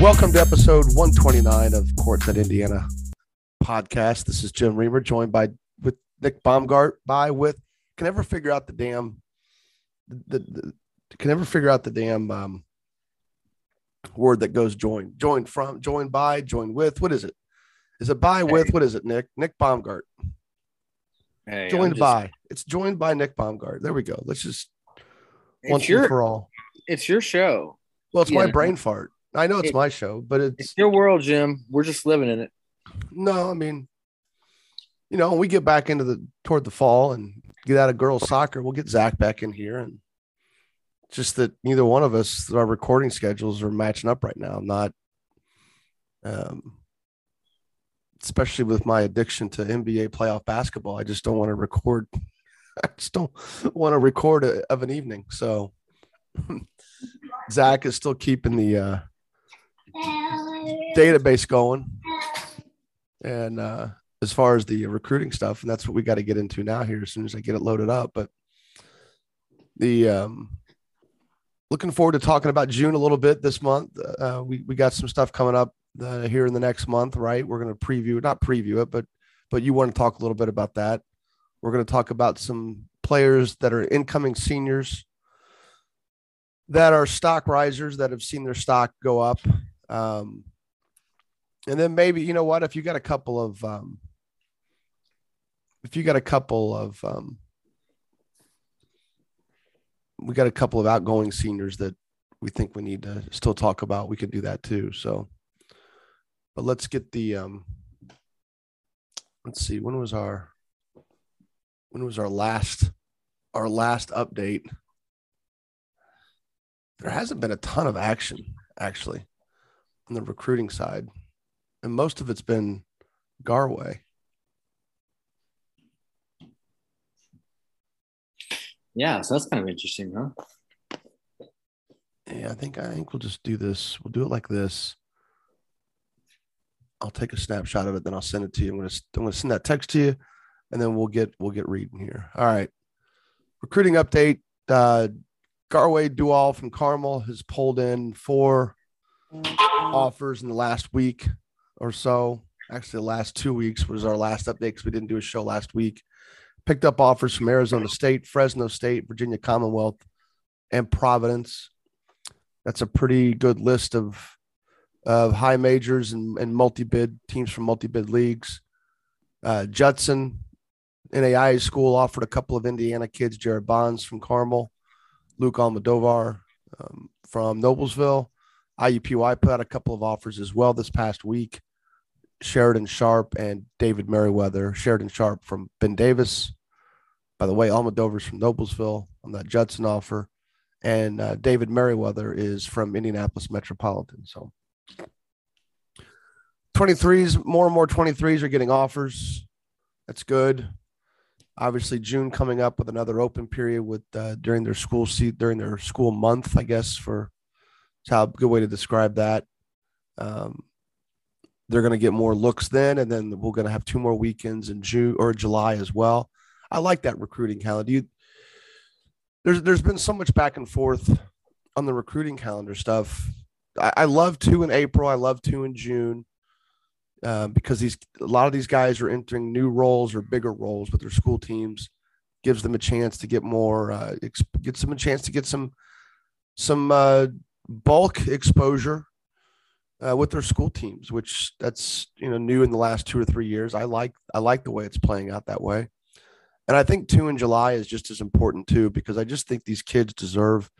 Welcome to episode 129 of Courtside Indiana podcast. This is Jim Reamer, joined by with Nick Baumgart. By with can never figure out the damn the, the can never figure out the damn um, word that goes join join from join by join with. What is it? Is it by hey. with? What is it, Nick? Nick Baumgart. Hey, joined just, by. It's joined by Nick Baumgart. There we go. Let's just once your, and for all. It's your show. Well, it's my brain fart. I know it's it, my show, but it's, it's your world, Jim. We're just living in it. No, I mean, you know, we get back into the toward the fall and get out of girls soccer, we'll get Zach back in here, and just that neither one of us, our recording schedules are matching up right now. I'm not, um, especially with my addiction to NBA playoff basketball, I just don't want to record. I just don't want to record a, of an evening. So Zach is still keeping the uh, database going. And uh, as far as the recruiting stuff, and that's what we got to get into now here as soon as I get it loaded up. But the um, looking forward to talking about June a little bit this month. Uh, we we got some stuff coming up uh, here in the next month, right? We're going to preview, not preview it, but but you want to talk a little bit about that. We're going to talk about some players that are incoming seniors that are stock risers that have seen their stock go up um, and then maybe you know what if you got a couple of um, if you got a couple of um, we got a couple of outgoing seniors that we think we need to still talk about. We could do that too. So, but let's get the um, let's see when was our when was our last our last update there hasn't been a ton of action actually on the recruiting side, and most of it's been Garwey. Yeah, so that's kind of interesting, huh? Yeah, I think I think we'll just do this. We'll do it like this. I'll take a snapshot of it, then I'll send it to you. I'm gonna I'm gonna send that text to you, and then we'll get we'll get reading here. All right, recruiting update. Uh, Garwey Dual from Carmel has pulled in four offers in the last week or so. Actually, the last two weeks was our last update because we didn't do a show last week. Picked up offers from Arizona State, Fresno State, Virginia Commonwealth, and Providence. That's a pretty good list of of high majors and, and multi bid teams from multi bid leagues. Uh, Judson NAIA school offered a couple of Indiana kids, Jared Bonds from Carmel, Luke Almodovar um, from Noblesville, IUPUI put out a couple of offers as well this past week. Sheridan Sharp and David Merriweather. Sheridan Sharp from Ben Davis. By the way, Almodovar's from Noblesville on that Judson offer. And uh, David Merriweather is from Indianapolis Metropolitan. So 23s, more and more 23s are getting offers. That's good. Obviously, June coming up with another open period with uh, during their school seat during their school month, I guess, for it's how good way to describe that. Um, they're going to get more looks then, and then we're going to have two more weekends in June or July as well. I like that recruiting calendar. You, there's there's been so much back and forth on the recruiting calendar stuff. I, I love two in April. I love two in June. Uh, because these a lot of these guys are entering new roles or bigger roles with their school teams, gives them a chance to get more, uh, gets them a chance to get some some uh, bulk exposure uh, with their school teams, which that's you know new in the last two or three years. I like I like the way it's playing out that way, and I think two in July is just as important too because I just think these kids deserve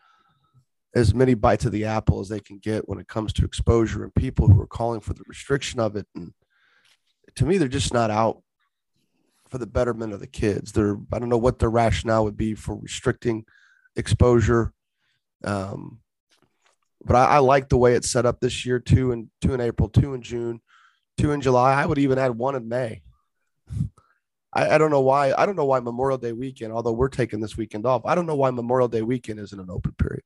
as many bites of the apple as they can get when it comes to exposure and people who are calling for the restriction of it. And to me, they're just not out for the betterment of the kids. They're I don't know what their rationale would be for restricting exposure. Um, but I, I, like the way it's set up this year. Two and two in April, two in June, two in July. I would even add one in May. I, I don't know why. I don't know why Memorial Day weekend, although we're taking this weekend off, I don't know why Memorial Day weekend isn't an open period.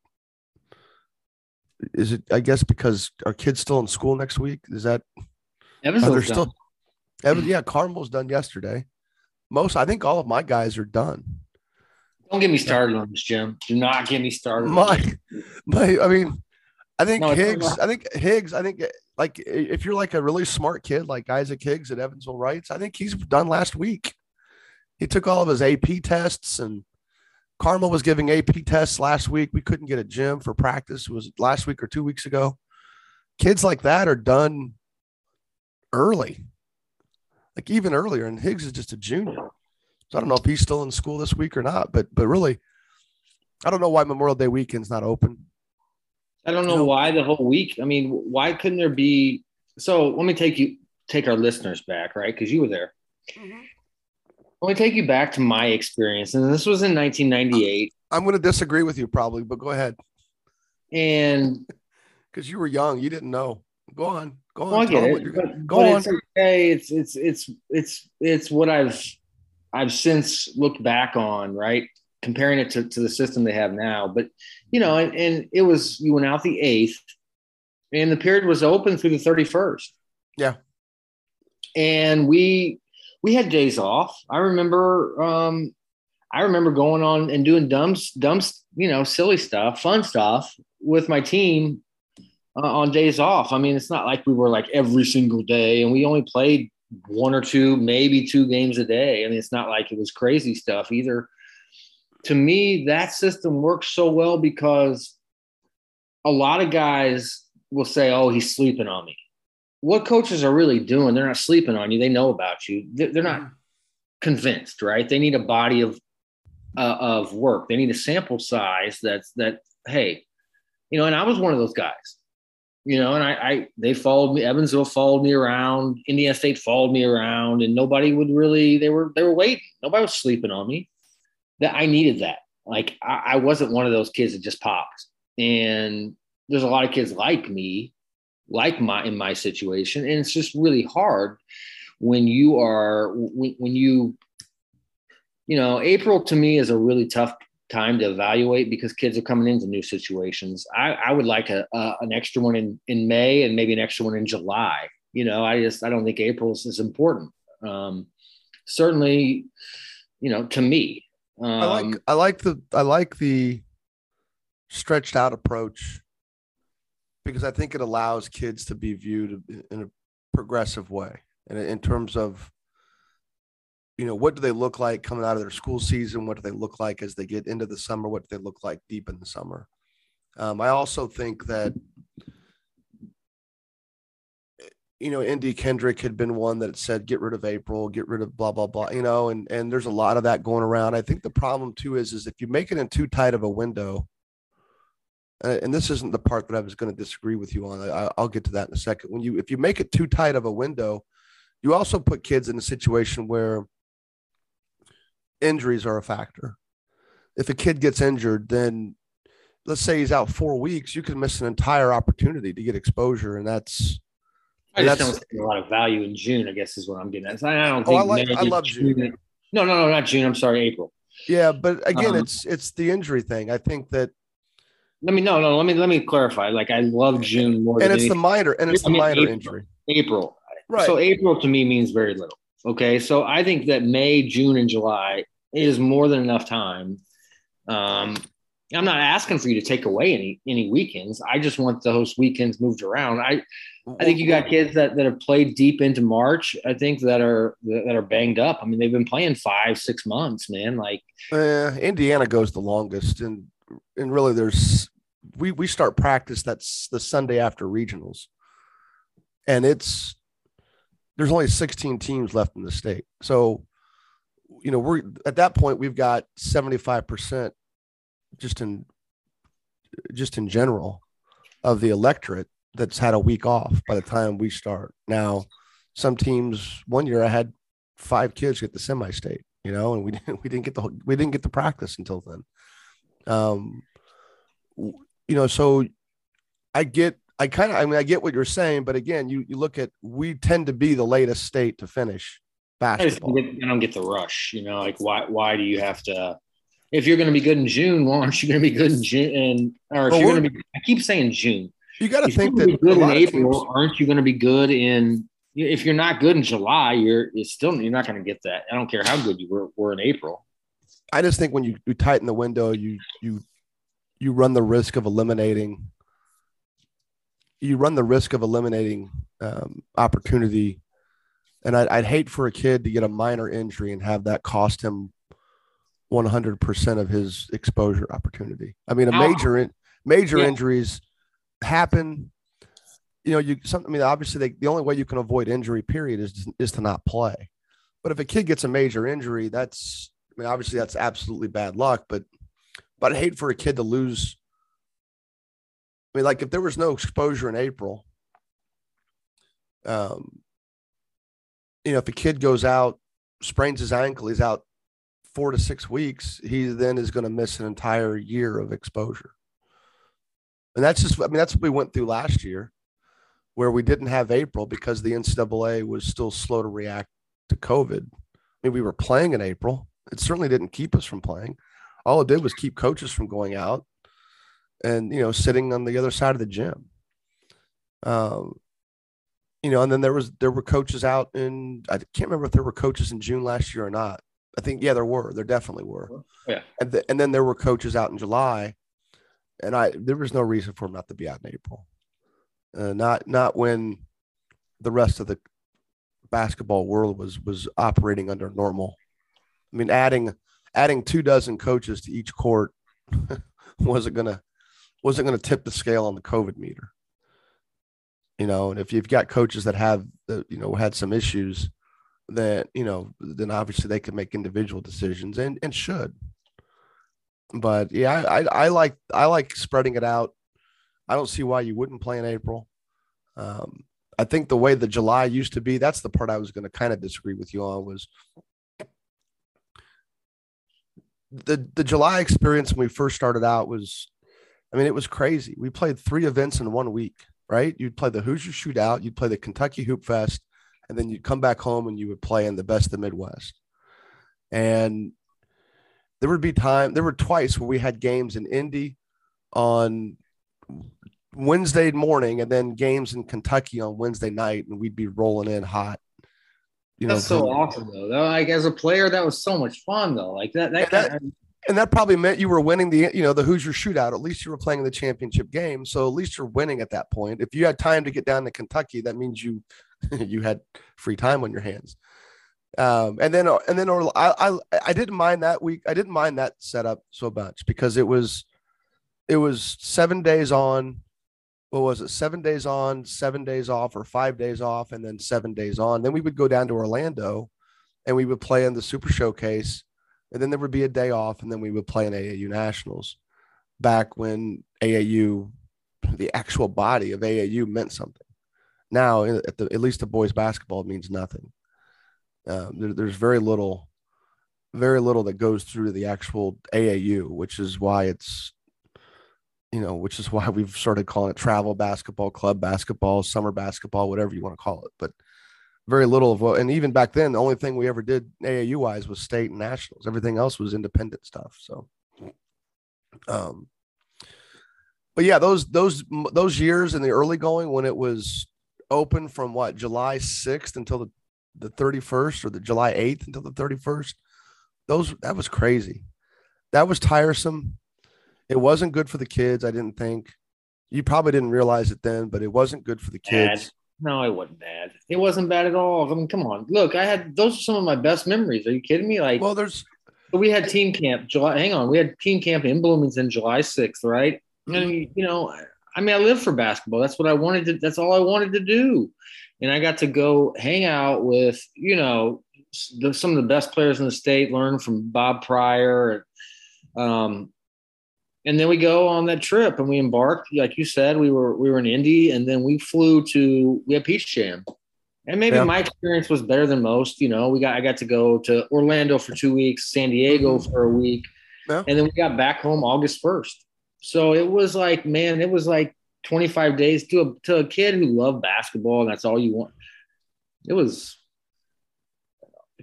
Is it? I guess because our kids still in school next week. Is that? Evansville's they're done. still. Evan, yeah, Carmel's done yesterday. Most, I think, all of my guys are done. Don't get me started on this, Jim. Do not get me started. on My, my, I mean, I think No, Higgs. I think Higgs. I think like if you're like a really smart kid like Isaac Higgs at Evansville Reitz, I think he's done last week. He took all of his AP tests and Carmel was giving AP tests last week. We couldn't get a gym for practice. It was last week or two weeks ago. Kids like that are done early, like even earlier. And Higgs is just a junior. So I don't know if he's still in school this week or not, but but really, I don't know why Memorial Day weekend's not open. I don't know No. why the whole week. I mean, why couldn't there be? So let me take you take our listeners back, right? Because you were there. Mm-hmm. Let me take you back to my experience, and this was in 1998. I'm going to disagree with you probably, but go ahead And because you were young, you didn't know. Go on, go on. well, I get them what it. you're But, Go on. it's okay. It's it's it's it's it's what I've I've since looked back on, right? Comparing it to, to the system they have now. But you know, and, and it was you went out the eighth, and the period was open through the 31st. Yeah. And we we had days off. I remember um I remember going on and doing dumb dumb you know, silly stuff, fun stuff with my team uh, on days off. I mean, it's not like we were like every single day, and we only played one or two, maybe two games a day. I mean, it's not like it was crazy stuff either. To me, that system works so well because a lot of guys will say, "Oh, he's sleeping on me." What coaches are really doing? They're not sleeping on you. They know about you. They're not convinced, right? They need a body of uh, of work. They need a sample size that's that. Hey, you know, and I was one of those guys you know, and I, I they followed me. Evansville followed me around. Indiana State followed me around, and nobody would really. They were they were waiting. Nobody was sleeping on me. That I needed that. Like I, I wasn't one of those kids that just popped. And there's a lot of kids like me, like my in my situation, and it's just really hard when you are when, when you you know April to me is a really tough time to evaluate because kids are coming into new situations. I, I would like a, a an extra one in in May and maybe an extra one in July. You know, I just I don't think April is as important. Um, certainly, you know, to me, um, I like I like the I like the stretched out approach because I think it allows kids to be viewed in a progressive way. And in terms of you know what do they look like coming out of their school season? What do they look like as they get into the summer? What do they look like deep in the summer? Um, i also think that you know indy kendrick had been one that said get rid of april get rid of blah blah blah you know and and there's a lot of that going around. I think the problem too is is if you make it in too tight of a window uh, and this isn't the part that i was going to disagree with you on I, i'll get to that in a second. When you if you make it too tight of a window you also put kids in a situation where injuries are a factor. If a kid gets injured then let's say he's out four weeks you can miss an entire opportunity to get exposure and that's I just don't see a lot of value in June. I guess is what I'm getting at. So I don't Oh, think. I like- I love June. No, no, no, not June. I'm sorry, April. Yeah, but again, Um, it's it's the injury thing. I think that, Let me no, no. Let me let me clarify. Like I love June more and than it's the minor, and it's I the minor April. injury. April. Right. So April to me means very little. Okay. So I think that May, June, and July is more than enough time. Um, I'm not asking for you to take away any any weekends. I just want those weekends moved around. I I think you got kids that, that have played deep into March. I think that are that are banged up. I mean, they've been playing five, six months, man. Like Uh, Indiana goes the longest, and and really, there's we we start practice that's the Sunday after regionals, and it's there's only 16 teams left in the state. So, you know, we're at that point we've got 75 percent just in just in general of the electorate that's had a week off by the time we start. Now, some teams one year I had five kids get the semi-state, you know, and we didn't we didn't get the we didn't get the practice until then. Um, you know, so I get I kind of, I mean, I get what you're saying, but again, you you look at we tend to be the latest state to finish I, basketball. don't get, I don't get the rush. You know, like why why do you have to? If you're going to be good in June, why aren't you going to be good in June? And or if Well, you're going to be, I keep saying June. You got to think that good in April, teams- aren't you going to be good in? If you're not good in July, you're it's still you're not going to get that. I don't care how good you were, were in April. I just think when you, you tighten the window, you you you run the risk of eliminating. You run the risk of eliminating um, opportunity, and I'd, I'd hate for a kid to get a minor injury and have that cost him one hundred percent of his exposure opportunity. I mean, a major in, major Yeah. injuries happen. You know, you something. I mean, obviously, they, the only way you can avoid injury, period, is is to not play. But if a kid gets a major injury, that's I mean, obviously that's absolutely bad luck, but but I hate for a kid to lose. I mean, like if there was no exposure in April, um, you know, if a kid goes out, sprains his ankle, he's out four to six weeks, he then is going to miss an entire year of exposure. And that's just, I mean, that's what we went through last year, where we didn't have April because the NCAA was still slow to react to COVID. I mean, we were playing in April. It certainly didn't keep us from playing. All it did was keep coaches from going out and, you know, sitting on the other side of the gym. Um, you know, and then there was there were coaches out in I can't remember if there were coaches in June last year or not. I think yeah, there were. There definitely were. Yeah. And th- and then there were coaches out in July, and I there was no reason for them not to be out in April. Uh, not not when the rest of the basketball world was was operating under normal. I mean, adding adding two dozen coaches to each court wasn't gonna wasn't gonna tip the scale on the COVID meter. You know, and if you've got coaches that have you know had some issues, that you know, then obviously they can make individual decisions and and should. But yeah, I, I, like I like spreading it out. I don't see why you wouldn't play in April. Um, I think the way the July used to be, that's the part I was going to kind of disagree with you on was the the July experience when we first started out was, I mean, it was crazy. We played three events in one week, right? You'd play the Hoosier Shootout, you'd play the Kentucky Hoop Fest, and then you'd come back home and you would play in the best of the Midwest. And there would be time, there were twice where we had games in Indy on Wednesday morning and then games in Kentucky on Wednesday night, and we'd be rolling in hot. You know, That's so from- awesome though. Though, Like as a player, that was so much fun though. Like that. That, And that- of, and that probably meant you were winning the you know the Hoosier shootout. At least you were playing the championship game, so at least you're winning at that point. If you had time to get down to Kentucky, that means you you had free time on your hands. Um, and then and then or I, I I didn't mind that week. I didn't mind that setup so much because it was it was seven days on. What was it? Seven days on, seven days off, or five days off, and then seven days on. Then we would go down to Orlando, and we would play in the Super Showcase and then there would be a day off, and then we would play in AAU nationals. Back when AAU, the actual body of AAU meant something. Now, at the at least the boys basketball means nothing. Um, there, there's very little, very little that goes through the actual AAU, which is why it's, you know, which is why we've started calling it travel basketball, club basketball, summer basketball, whatever you want to call it. But very little of what, and even back then, the only thing we ever did AAU wise was state and nationals. Everything else was independent stuff. So, um, but yeah, those those those years in the early going when it was open from what July sixth until the the thirty first or the July eighth until the thirty first. Those that was crazy. That was tiresome. It wasn't good for the kids. I didn't think. You probably didn't realize it then, but it wasn't good for the Bad. kids. no, it wasn't bad. It wasn't bad at all. I mean, come on. Look, I had those are some of my best memories. Are you kidding me? Like Well, there's we had team camp July. Hang on, we had team camp in Bloomington July sixth, right? Mm-hmm. And you know, I mean, I live for basketball. That's what I wanted to. That's all I wanted to do, and I got to go hang out with you know the, some of the best players in the state. Learn from Bob Pryor, um, and then we go on that trip and we embarked. Like you said, we were we were in Indy, and then we flew to we had Peach Jam. And maybe Yeah. my experience was better than most. You know, we got I got to go to Orlando for two weeks, San Diego for a week, Yeah. and then we got back home August first. So it was like, man, it was like 25 days to a to a kid who loved basketball and that's all you want. It was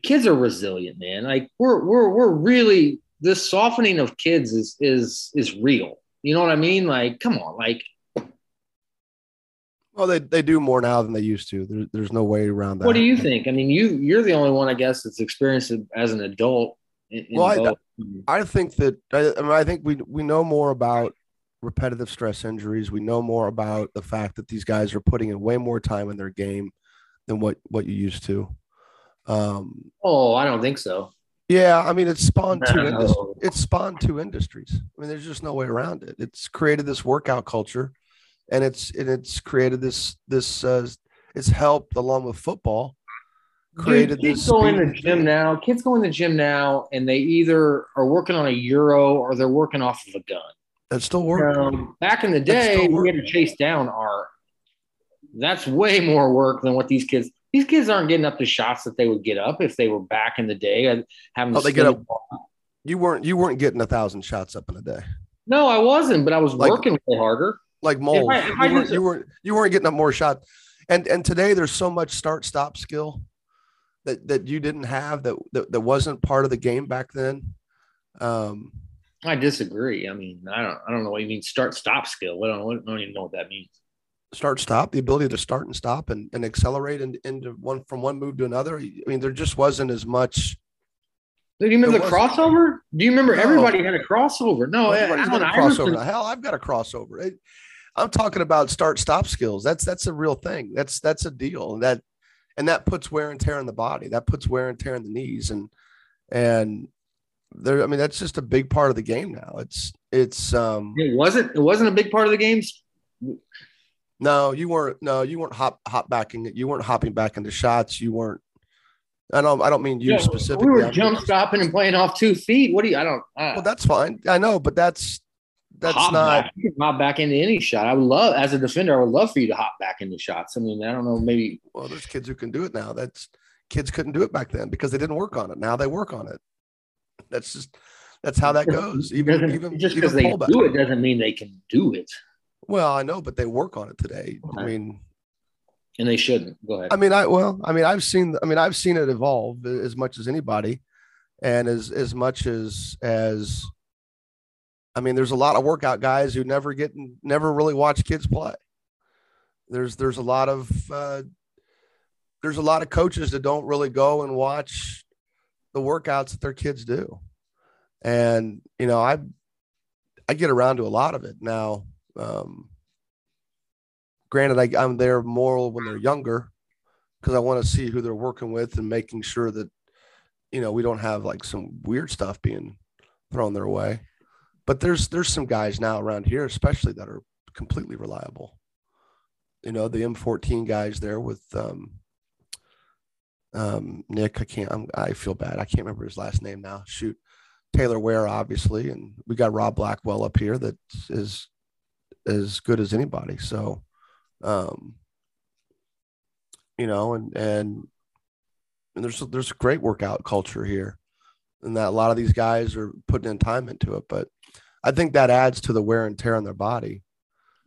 kids are resilient, man. Like we're we're we're really this softening of kids is is is real. You know what I mean? Like, come on, like well, they, they do more now than they used to. There, there's no way around that. What do you think? I mean, you you're the only one, I guess, that's experienced it as an adult. In, in well, I, I think that I, I, mean, I think we we know more about repetitive stress injuries. We know more about the fact that these guys are putting in way more time in their game than what what you used to. Um, oh, I don't think so. Yeah, I mean, it's spawned two. Industri- it's spawned two industries. I mean, there's just no way around it. It's created this workout culture and it's and it's created this this uh, it's helped along with football created Dude, kids go in the gym now kids go in the gym now and they either are working on a euro or they're working off of a gun that still works um, back in the day we had to chase down our that's way more work than what these kids these kids aren't getting up the shots that they would get up if they were back in the day uh, having oh, they get up. you weren't you weren't getting a thousand shots up in a day. No i wasn't but i was like, working way harder. like moles. I, you, weren't, you, weren't, you weren't getting up more shots. And and today there's so much start stop skill that that you didn't have that that, that wasn't part of the game back then. Um, I disagree. I mean, I don't I don't know what you mean start stop skill. I don't, I don't even know what that means. Start stop the ability to start and stop and, and accelerate and into one from one move to another. I mean, there just wasn't as much. Do you remember the crossover? Do you remember no. everybody had a crossover? No, everybody's got a crossover. Hell, I've got a crossover. It, I'm talking about start stop skills. That's that's a real thing. That's that's a deal. That and that puts wear and tear in the body. That puts wear and tear in the knees and and there I mean that's just a big part of the game now. It's it's um it wasn't it wasn't a big part of the games. No, you weren't no, you weren't hop hop backing you weren't hopping back into shots. You weren't I don't I don't mean you yeah, specifically. We were jump stopping and playing off two feet. What do you I don't uh, Well that's fine. I know, but that's that's hop not back. You can hop back into any shot. I would love as a defender, I would love for you to hop back into shots. I mean, I don't know, maybe well, there's kids who can do it now. That's kids couldn't do it back then because they didn't work on it. Now they work on it. That's just that's how that goes. Even even just because they do it doesn't mean they can do it. Well, I know, but they work on it today. Okay. I mean, and they shouldn't. Go ahead. I mean, I well, I mean, I've seen. I mean, I've seen it evolve as much as anybody, and as as much as as I mean, there's a lot of workout guys who never get never really watch kids play. There's there's a lot of uh, there's a lot of coaches that don't really go and watch the workouts that their kids do, and you know I I get around to a lot of it now. Um, granted, I, I'm there more when they're younger because I want to see who they're working with and making sure that you know we don't have like some weird stuff being thrown their way but there's there's some guys now around here, especially that are completely reliable. You know, the M14 guys there with um, um, Nick. I can't. I'm, i feel bad. I can't remember his last name now. Shoot, Taylor Ware, obviously, and we got Rob Blackwell up here that is as good as anybody. So, um, you know, and and and there's there's a great workout culture here, and that a lot of these guys are putting in time into it. But I think that adds to the wear and tear on their body.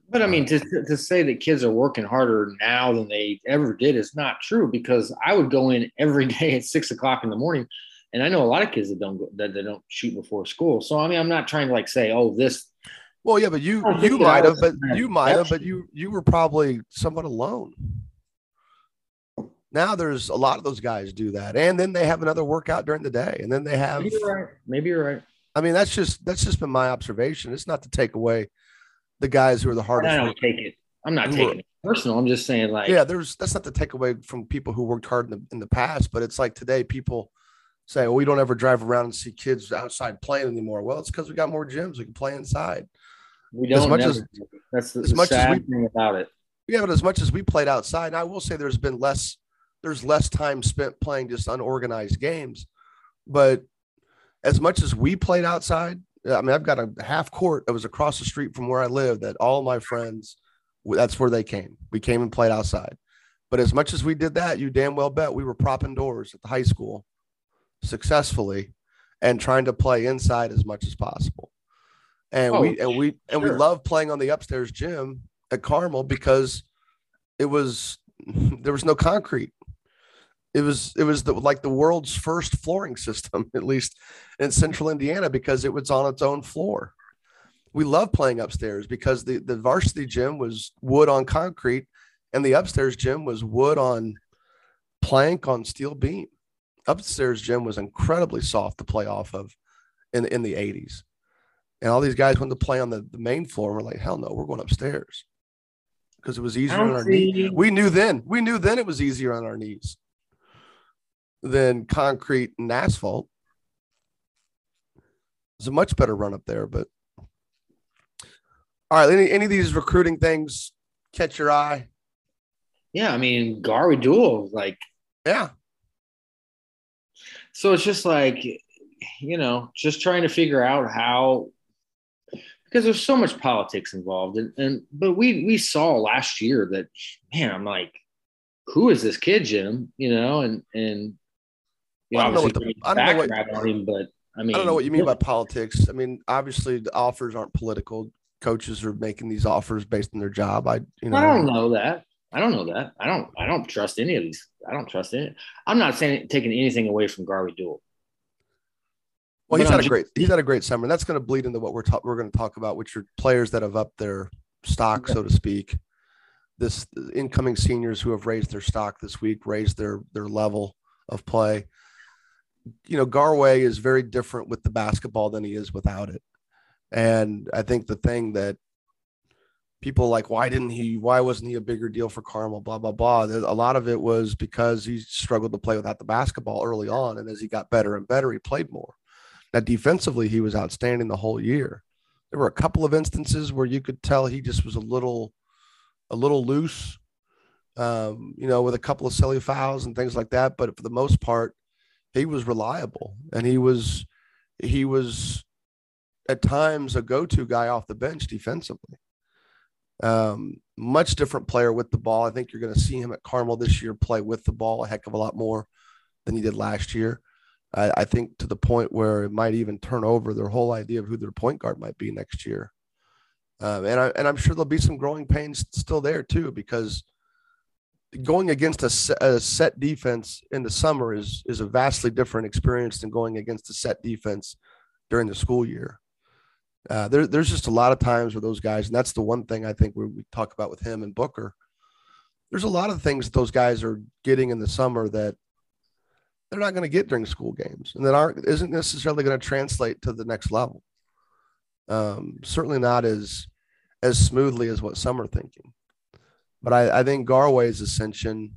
But I mean, to, to say that kids are working harder now than they ever did is not true because I would go in every day at six o'clock in the morning, and I know a lot of kids that don't go, that they don't shoot before school. So I mean, I'm not trying to like say, oh, this. Well, yeah, but you oh, you might have, but you might have, but you you were probably somewhat alone. Now there's a lot of those guys do that, and then they have another workout during the day, and then they have. Maybe you're right. Maybe you're right. I mean, that's just that's just been my observation. It's not to take away the guys who are the hardest. I don't take it. I'm not taking it personal. I'm just saying, like, yeah, there's that's not to take away from people who worked hard in the in the past, but it's like today people say, well, we don't ever drive around and see kids outside playing anymore. Well, it's because we got more gyms. We can play inside. We don't. As much as that's the, as much as we, thing about it. Yeah, but as much as we played outside, and I will say there's been less there's less time spent playing just unorganized games, but as much as we played outside, I mean, I've got a half court that was across the street from where I live that all my friends, that's where they came. We came and played outside. But as much as we did that, you damn well bet we were propping doors at the high school successfully and trying to play inside as much as possible. And oh, we and we and we love playing on the upstairs gym at Carmel because it was there was no concrete. It was it was the, like the world's first flooring system, at least in central Indiana, because it was on its own floor. We love playing upstairs because the, the varsity gym was wood on concrete and the upstairs gym was wood on plank on steel beam. Upstairs gym was incredibly soft to play off of in, in the 80s. And all these guys wanted to play on the, the main floor. And we're like, hell no, we're going upstairs because it was easier on our knees. We knew then, we knew then it was easier on our knees than concrete and asphalt. It's a much better run up there, but all right. Any any of these recruiting things catch your eye? Yeah, I mean Garwey Dual, like yeah. So it's just like, you know, just trying to figure out how because there's so much politics involved. And, and but we we saw last year that man, I'm like, who is this kid, Jim? You know, and and you well, know, I don't know what the I don't know what, on him, but I mean, I don't know what you mean by politics. I mean, obviously the offers aren't political. Coaches are making these offers based on their job. I you know I don't know that. I don't know that. I don't I don't trust any of these. I don't trust it. I'm not saying taking anything away from Garwey Dual. Well, he's had a great he's had a great summer. And that's going to bleed into what we're ta- we're going to talk about, which are players that have upped their stock, so to speak. This incoming seniors who have raised their stock this week, raised their their level of play. You know, Garwey is very different with the basketball than he is without it. And I think the thing that people like, why didn't he, why wasn't he a bigger deal for Carmel, blah, blah, blah. A lot of it was because he struggled to play without the basketball early on. And as he got better and better, he played more. Now, defensively, he was outstanding the whole year. There were a couple of instances where you could tell he just was a little, a little loose, um, you know, with a couple of silly fouls and things like that. But for the most part, he was reliable and he was, he was at times a go-to guy off the bench defensively. Um, much different player with the ball. I think you're going to see him at Carmel this year play with the ball a heck of a lot more than he did last year. I, I think to the point where it might even turn over their whole idea of who their point guard might be next year. Um, and I and I'm sure there'll be some growing pains still there too, because going against a set, a set defense in the summer is is a vastly different experience than going against a set defense during the school year. Uh, there, there's just a lot of times where those guys, and that's the one thing I think we, we talk about with him and Booker. There's a lot of things that those guys are getting in the summer that they're not going to get during school games and that aren't isn't necessarily going to translate to the next level. Um, certainly not as as smoothly as what some are thinking. But I, I think Garwey's ascension,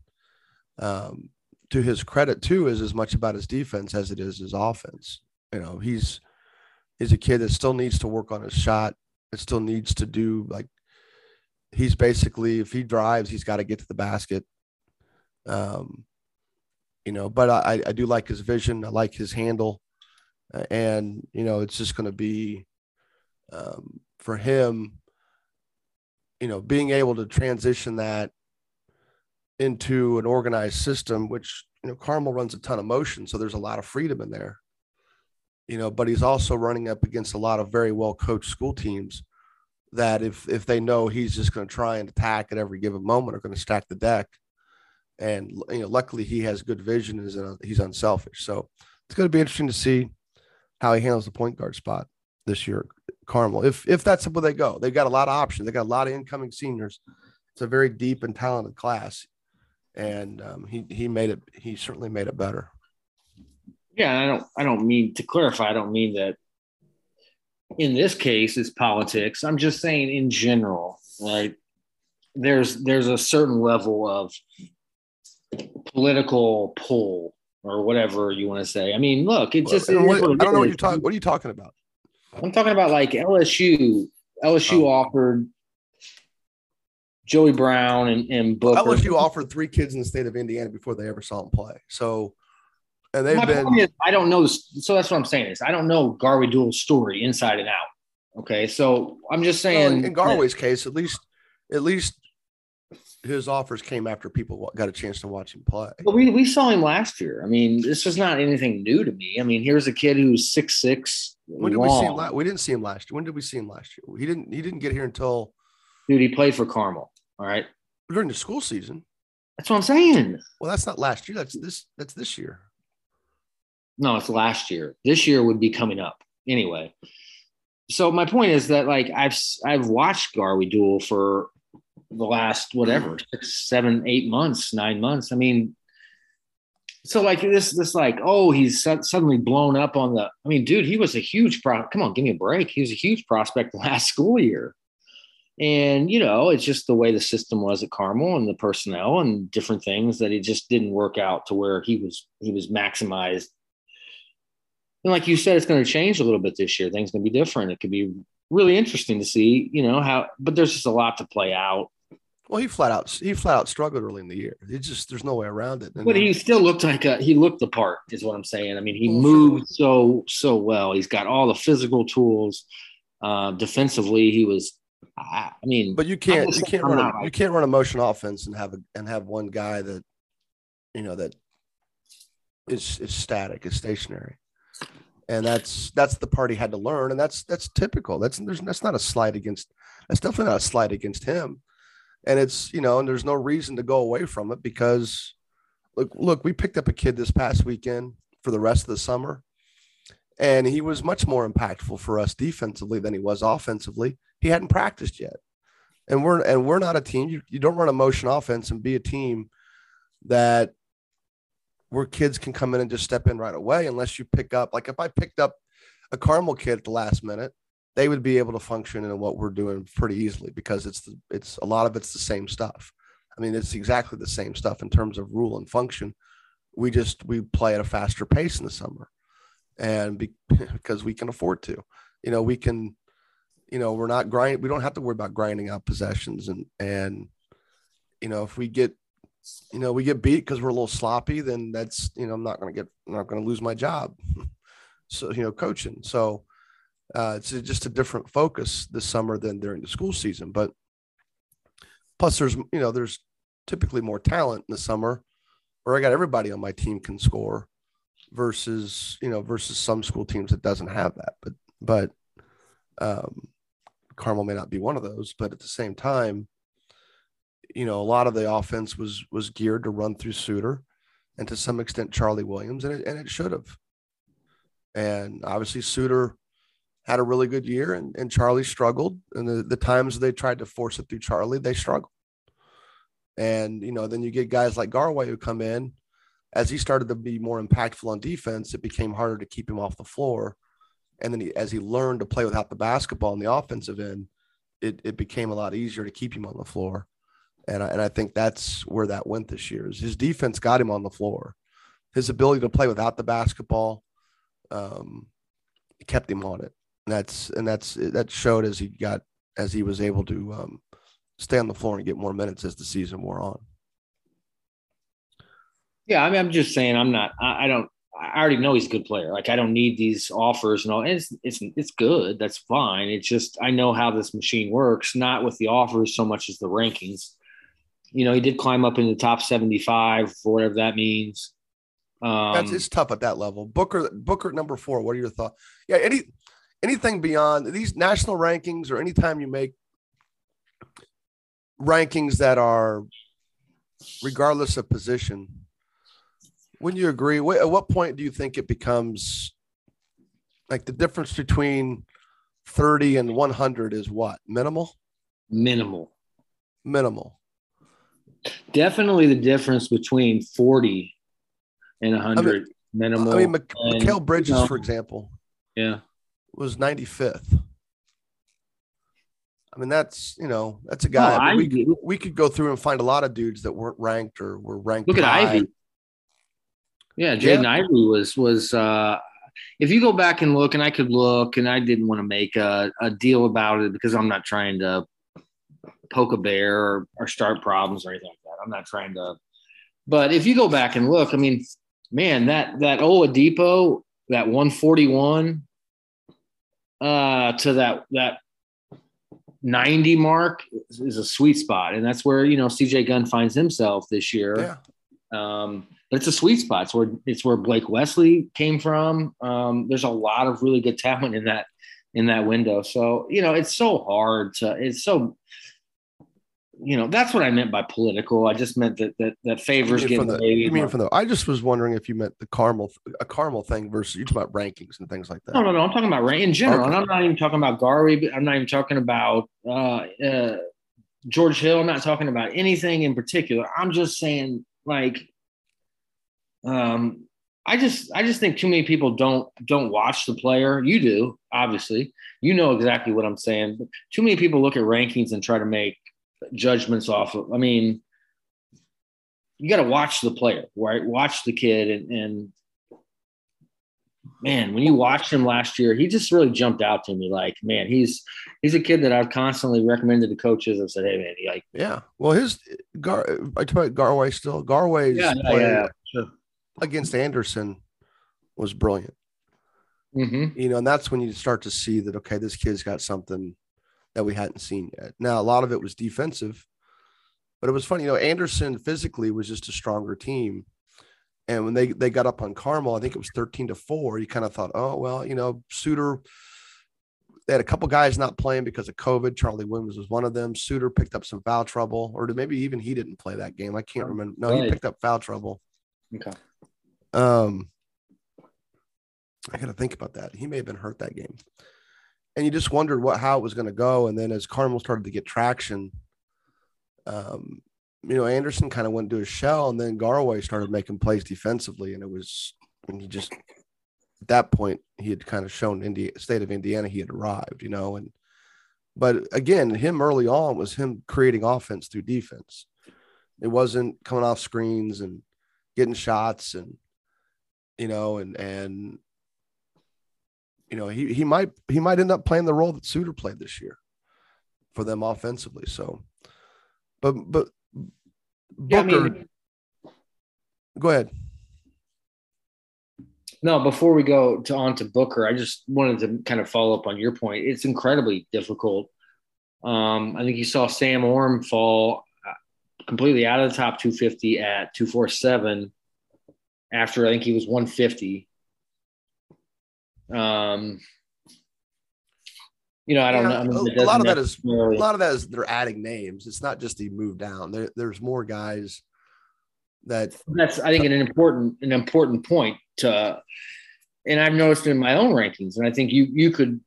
um, to his credit too, is as much about his defense as it is his offense. You know, he's he's a kid that still needs to work on his shot. It still needs to do like he's basically if he drives, he's got to get to the basket. Um, you know, but I, I do like his vision. I like his handle. And, you know, it's just going to be um, for him, you know, being able to transition that into an organized system, which, you know, Carmel runs a ton of motion. So there's a lot of freedom in there, you know, but he's also running up against a lot of very well coached school teams that if, if they know he's just going to try and attack at every given moment are going to stack the deck and you know, luckily he has good vision and he's unselfish. So it's going to be interesting to see how he handles the point guard spot this year, Carmel. If if that's where they go, they've got a lot of options. They got a lot of incoming seniors. It's a very deep and talented class, and um, he he made it. He certainly made it better. Yeah, I don't. I don't mean to clarify. I don't mean that. In this case, it's politics. I'm just saying in general, right? There's there's a certain level of political pull or whatever you want to say. I mean, look, it just what, I don't know what you're talking. What are you talking about? I'm talking about like LSU. LSU oh. offered Joey Brown and, and Booker. LSU offered three kids in the state of Indiana before they ever saw him play. So, and they've My been. Is, I don't know. So that's what I'm saying is I don't know Garwey Dual's story inside and out. Okay, so I'm just saying. Well, in Garwey's case, at least, at least his offers came after people got a chance to watch him play. Well, we, we saw him last year. I mean, this is not anything new to me. I mean, here's a kid who's six six. When did long. we see him? La- we didn't see him last year. When did we see him last year? He didn't. He didn't get here until Dude, he played for Carmel. All right. during the school season. That's what I'm saying. Well, that's not last year. That's this. That's this year. No, it's last year. This year would be coming up anyway. So my point is that like I've I've watched Garwey Dual for the last whatever mm. six, seven, eight months, nine months. I mean, so like this this like oh he's su- suddenly blown up on the. I mean, dude, he was a huge pro. Come on, give me a break. He was a huge prospect last school year. And you know, it's just the way the system was at Carmel and the personnel and different things that it just didn't work out to where he was he was maximized and like you said, it's going to change a little bit this year. Things going to be different. It could be really interesting to see, you know, how, but there's just a lot to play out. Well, he flat out he flat out struggled early in the year. It just there's no way around it. And but he still looked like a he looked the part, is what I'm saying. I mean, he moved so so well. He's got all the physical tools. Uh, defensively, he was. I mean, but you can't you can't run a, you can't run a motion offense and have a and have one guy that, you know, that is is static, is stationary and that's that's the part he had to learn, and that's that's typical. That's there's that's not a slide against. That's definitely not a slide against him, and it's you know, and there's no reason to go away from it because, look, look, we picked up a kid this past weekend for the rest of the summer, and he was much more impactful for us defensively than he was offensively. He hadn't practiced yet, and we're and we're not a team. You, you don't run a motion offense and be a team that where kids can come in and just step in right away unless you pick up like if I picked up a Carmel kid at the last minute, they would be able to function in what we're doing pretty easily because it's the, it's a lot of it's the same stuff. I mean, it's exactly the same stuff in terms of rule and function. We just we play at a faster pace in the summer, and be, because we can afford to, you know, we can, you know, we're not grind. We don't have to worry about grinding out possessions and and, you know, if we get you know, we get beat because we're a little sloppy, then that's, you know, I'm not going to get, I'm not going to lose my job. so, you know, coaching. So uh, it's just a different focus this summer than during the school season. But plus, there's, you know, there's typically more talent in the summer, where I got everybody on my team can score versus, you know, versus some school teams that doesn't have that. But, but, um, Carmel may not be one of those, but at the same time, you know, a lot of the offense was was geared to run through Suter and to some extent Charlie Williams, and it, and it should have. And obviously Suter had a really good year and, and Charlie struggled. And the, the times they tried to force it through Charlie, they struggled. And, you know, then you get guys like Garwey who come in. As he started to be more impactful on defense, it became harder to keep him off the floor. And then he, as he learned to play without the basketball on the offensive end, it, it became a lot easier to keep him on the floor. And I, and I think that's where that went this year. Is his defense got him on the floor. His ability to play without the basketball um, kept him on it. And that's and that's that showed as he got as he was able to um, stay on the floor and get more minutes as the season wore on. Yeah, I mean, I'm just saying, I'm not. I, I don't. I already know he's a good player. Like I don't need these offers and all. And it's it's it's good. That's fine. It's just I know how this machine works. Not with the offers so much as the rankings you know, he did climb up in the top 75 for whatever that means. Um, That's it's tough at that level. Booker, Booker number four. What are your thoughts? Yeah, any anything beyond these national rankings or anytime you make rankings that are regardless of position, wouldn't you agree? At what point do you think it becomes like the difference between 30 and 100 is what? Minimal? Minimal. Minimal definitely the difference between 40 and 100 I mean, minimal. I mean, Mikal Bridges, you know, for example, yeah, was 95th. I mean, that's you know, that's a guy. Oh, I mean, we could, we could go through and find a lot of dudes that weren't ranked or were ranked. Look high. at Ivey. Yeah, Jaden yeah. Ivey was was. uh If you go back and look, and I could look, and I didn't want to make a, a deal about it because I'm not trying to poke a bear or, or start problems or anything like that. I'm not trying to. But if you go back and look, I mean, man, that that Oladipo, that 141 uh, to that that 90 mark is, a sweet spot, and that's where you know CJ Gunn finds himself this year. Yeah. Um, but it's a sweet spot. It's where it's where Blake Wesley came from. Um, there's a lot of really good talent in that in that window. So you know, it's so hard to. It's so you know, that's what I meant by political. I just meant that that, that favors getting the, you mean from the? I just was wondering if you meant the Carmel a Carmel thing versus you talk about rankings and things like that. No, no, no. I'm talking about rank in general, Okay. and I'm not even talking about Garwey. I'm not even talking about uh, uh, George Hill. I'm not talking about anything in particular. I'm just saying, like, um, I just, I just think too many people don't don't watch the player. You do, obviously. You know exactly what I'm saying. But too many people look at rankings and try to make judgments off of. I mean, you got to watch the player, right? Watch the kid, and, and man, when you watched him last year, he just really jumped out to me. Like, man, he's he's a kid that I've constantly recommended to coaches and said, hey, man, he like, Yeah. Well, his Gar. I talk about Garwey still. Garwey's yeah, yeah, play yeah, sure. against Anderson was brilliant. Mm-hmm. You know, and that's when you start to see that okay, this kid's got something that we hadn't seen yet. Now, a lot of it was defensive, but it was funny. You know, Anderson physically was just a stronger team. And when they they got up on Carmel, I think it was 13 to 4, you kind of thought, oh, well, you know, Suter, they had a couple guys not playing because of COVID. Charlie Williams was one of them. Suter picked up some foul trouble, or maybe even he didn't play that game. I can't remember. No, he picked up foul trouble. Okay. Um, I got to think about that. He may have been hurt that game, and you just wondered what how it was going to go. And then as Carmel started to get traction, um, you know, Anderson kind of went into his shell, and then Garwey started making plays defensively, and it was and he just at that point he had kind of shown Indi- state of Indiana he had arrived, you know, and but again, him early on was him creating offense through defense. It wasn't coming off screens and getting shots and you know and and you know he he might he might end up playing the role that Suter played this year for them offensively. So, but but Yeah, I Booker, mean, go ahead. no, before we go to on to Booker, I just wanted to kind of follow up on your point. It's incredibly difficult. Um, I think you saw Sam Orm fall uh, completely out of the top 250 at 247 after I think he was 150. Um, you know, I don't Yeah, know. I mean, a- lot of that is- A lot of that is they're adding names. It's not just the move down. There, there's more guys that that's I think an important an important point to and I've noticed in my own rankings, and I think you you could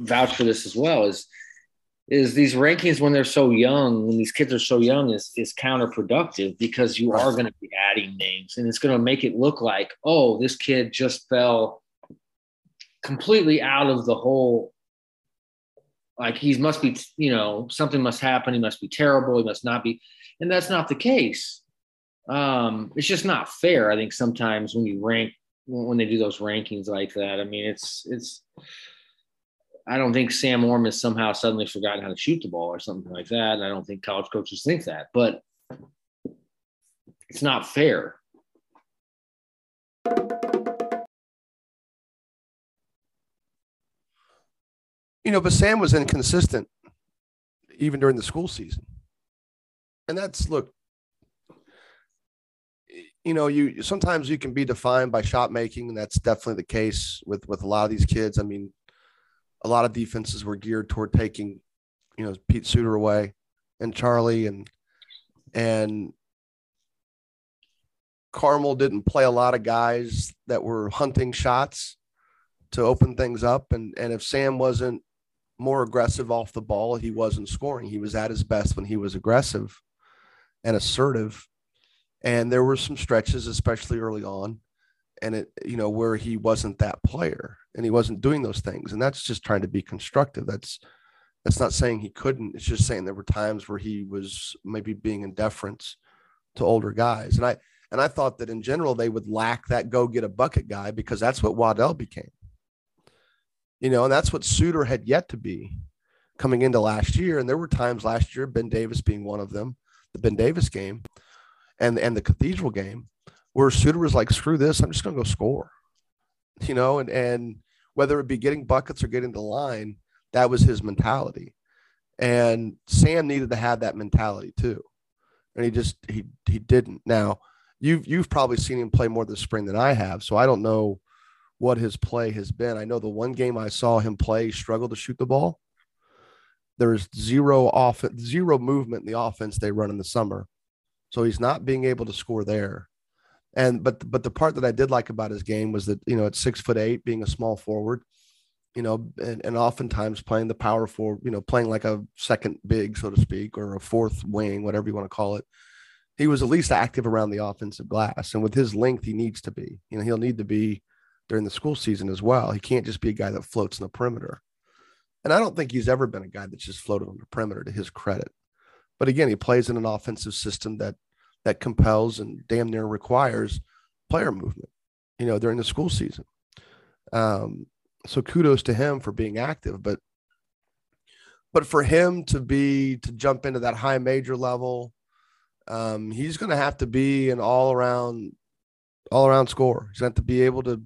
vouch for this as well, is is these rankings when they're so young, when these kids are so young, is is counterproductive because you are going to be adding names and it's going to make it look like, oh, this kid just fell completely out of the whole like he must be, you know, something must happen. He must be terrible. He must not be. And that's not the case um it's just not fair i think sometimes when you rank when they do those rankings like that i mean it's it's i don't think sam orm has somehow suddenly forgotten how to shoot the ball or something like that and i don't think college coaches think that but it's not fair you know, but Sam was inconsistent even during the school season. And that's look, you know, you sometimes you can be defined by shot making, and that's definitely the case with with a lot of these kids. I mean, a lot of defenses were geared toward taking, you know, Pete Suter away and Charlie and and Carmel didn't play a lot of guys that were hunting shots to open things up. And and if Sam wasn't more aggressive off the ball, he wasn't scoring. He was at his best when he was aggressive and assertive. And there were some stretches, especially early on, and it, you know, where he wasn't that player and he wasn't doing those things. And that's just trying to be constructive. That's that's not saying he couldn't. It's just saying there were times where he was maybe being in deference to older guys. And I and I thought that in general they would lack that go get a bucket guy because that's what Waddell became. You know, and that's what Suter had yet to be coming into last year. And there were times last year, Ben Davis being one of them, the Ben Davis game and and the cathedral game, where Suter was like, screw this, I'm just gonna go score. You know, and and whether it be getting buckets or getting the line, that was his mentality. And Sam needed to have that mentality too. And he just he he didn't. Now, you've you've probably seen him play more this spring than I have, so I don't know what his play has been. I know the one game I saw him play, struggled to shoot the ball. There's zero off zero movement in the offense they run in the summer. So he's not being able to score there. And but but the part that I did like about his game was that you know at six foot eight, being a small forward, you know, and, and oftentimes playing the power forward, you know, playing like a second big, so to speak, or a fourth wing, whatever you want to call it. He was at least active around the offensive glass, and with his length, he needs to be. You know, he'll need to be during the school season as well. He can't just be a guy that floats in the perimeter. And I don't think he's ever been a guy that's just floated on the perimeter to his credit. But again, he plays in an offensive system that that compels and damn near requires player movement, you know, during the school season. Um, so kudos to him for being active, but but for him to be to jump into that high major level, um, he's going to have to be an all around all around scorer. He's going to to be able to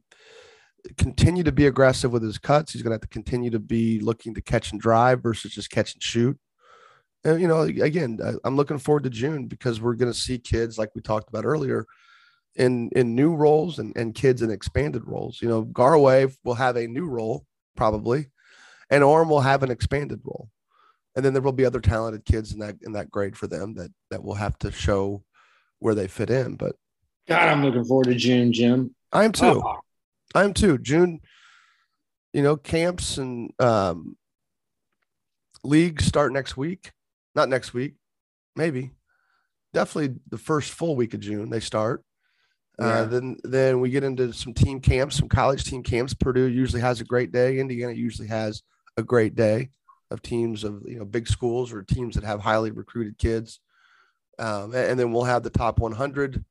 continue to be aggressive with his cuts. He's going to have to continue to be looking to catch and drive versus just catch and shoot. And, you know, again, I'm looking forward to June because we're going to see kids like we talked about earlier in in new roles and, and kids in expanded roles. You know, Garwey will have a new role probably, and Orm will have an expanded role. And then there will be other talented kids in that in that grade for them that that will have to show where they fit in. But God, I'm looking forward to June, Jim. I am too. Oh. I am too. June, you know, camps and um, leagues start next week. Not next week, maybe. Definitely the first full week of June they start. Uh, yeah. Uh, then then we get into some team camps, some college team camps. Purdue usually has a great day. Indiana usually has a great day of teams of you know big schools or teams that have highly recruited kids. Um, and then we'll have the top 100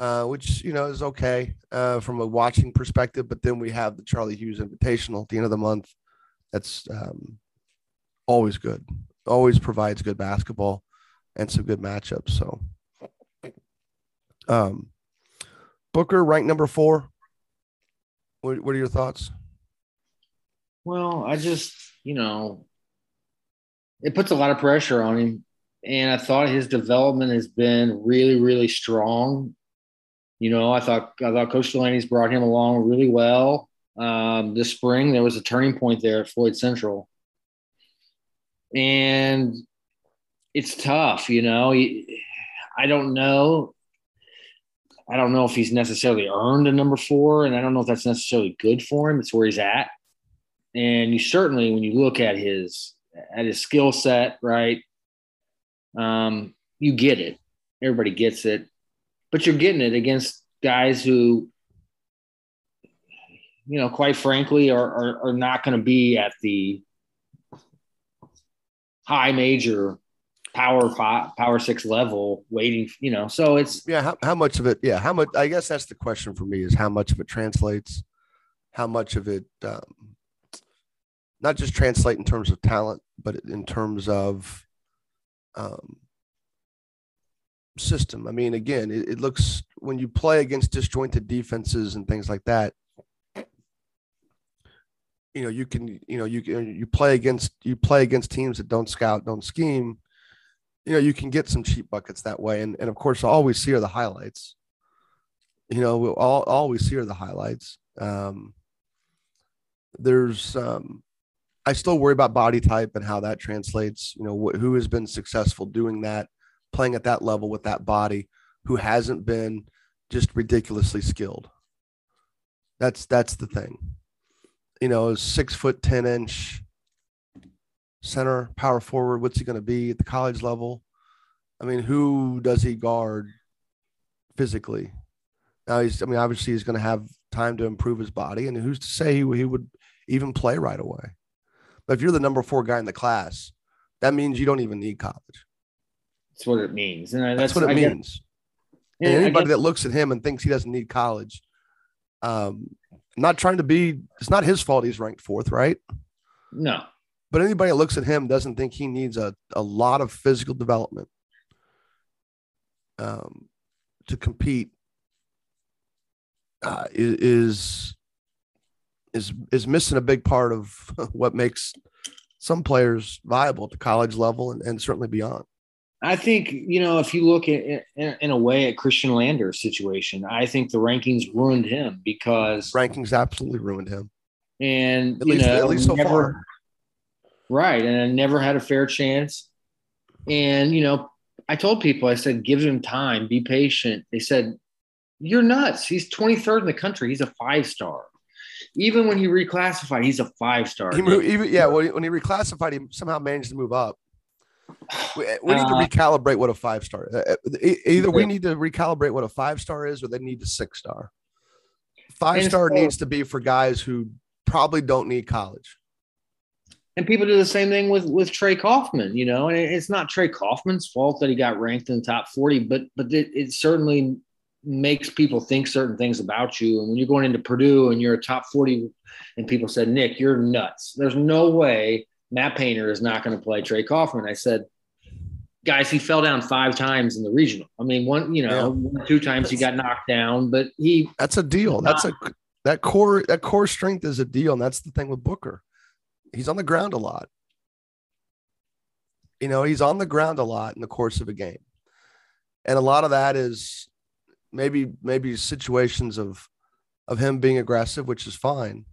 uh, which you know is okay uh, from a watching perspective. But then we have the Charlie Hughes Invitational at the end of the month. That's um, always good. Always provides good basketball and some good matchups. So, um, Booker ranked number four. What, what are your thoughts? Well, I just you know, it puts a lot of pressure on him and I thought his development has been really, really strong you know, I thought I thought Coach Delaney's brought him along really well. Um, this spring, there was a turning point there at Floyd Central, and it's tough. You know, I don't know. I don't know if he's necessarily earned a number four, and I don't know if that's necessarily good for him. It's where he's at, and you certainly, when you look at his at his skill set, right, um, you get it. Everybody gets it but you're getting it against guys who, you know, quite frankly, are are, are not going to be at the high major power five, power six level waiting you know so it's yeah how, how much of it yeah how much i guess that's the question for me is how much of it translates how much of it um, not just translate in terms of talent but in terms of um, system. I mean, again, it, it, looks when you play against disjointed defenses and things like that. You know, you can, you know, you you play against you play against teams that don't scout, don't scheme. You know, you can get some cheap buckets that way, and and of course, all we see are the highlights. You know, all all we see are the highlights. Um, there's, um, I still worry about body type and how that translates. You know, wh- who has been successful doing that playing at that level with that body who hasn't been just ridiculously skilled. That's that's the thing. You know, six foot ten inch center power forward. What's he going to be at the college level? I mean, who does he guard physically? Now he's. I mean, obviously he's going to have time to improve his body, and who's to say he, he would even play right away? But if you're the number four guy in the class, that means you don't even need college. That's what it means. And that's, that's what it I means. Guess, and anybody that looks at him and thinks he doesn't need college, um, not trying to be, it's not his fault he's ranked fourth, right? No. But anybody that looks at him doesn't think he needs a, a lot of physical development um, to compete uh, is is is missing a big part of what makes some players viable at the college level and, and certainly beyond. I think you know if you look at in, a way at Christian Lander's situation, I think the rankings ruined him because rankings absolutely ruined him. And at least know, at least so never, far. Right. And I never had a fair chance. And, you know, I told people, I said, give him time, be patient. They said, You're nuts. He's 23rd in the country. He's a five star. Even when he reclassified, he's a five star. He moved, even, yeah, when he, when he reclassified, he somehow managed to move up. We, we need to Uh, recalibrate what a five star. Uh, uh, e- either we need to recalibrate what a five star is, or they need a six star. Five star so- needs to be for guys who probably don't need college. And people do the same thing with with Trey Kaufman, you know, and it- it's not Trey Kaufman's fault that he got ranked in the top 40, but but it, it certainly makes people think certain things about you. And when you're going into Purdue and you're a top 40 and people said, Nick, you're nuts. There's no way Matt Painter is not going to play Trey Kaufman. I said, guys, he fell down five times in the regional. I mean, one, you know, Yeah. one, two times he got knocked down, but he That's a deal. That's a that core that core strength is a deal, and that's the thing with Booker. He's on the ground a lot. You know, he's on the ground a lot in the course of a game, and a lot of that is maybe maybe situations of of him being aggressive, which is fine,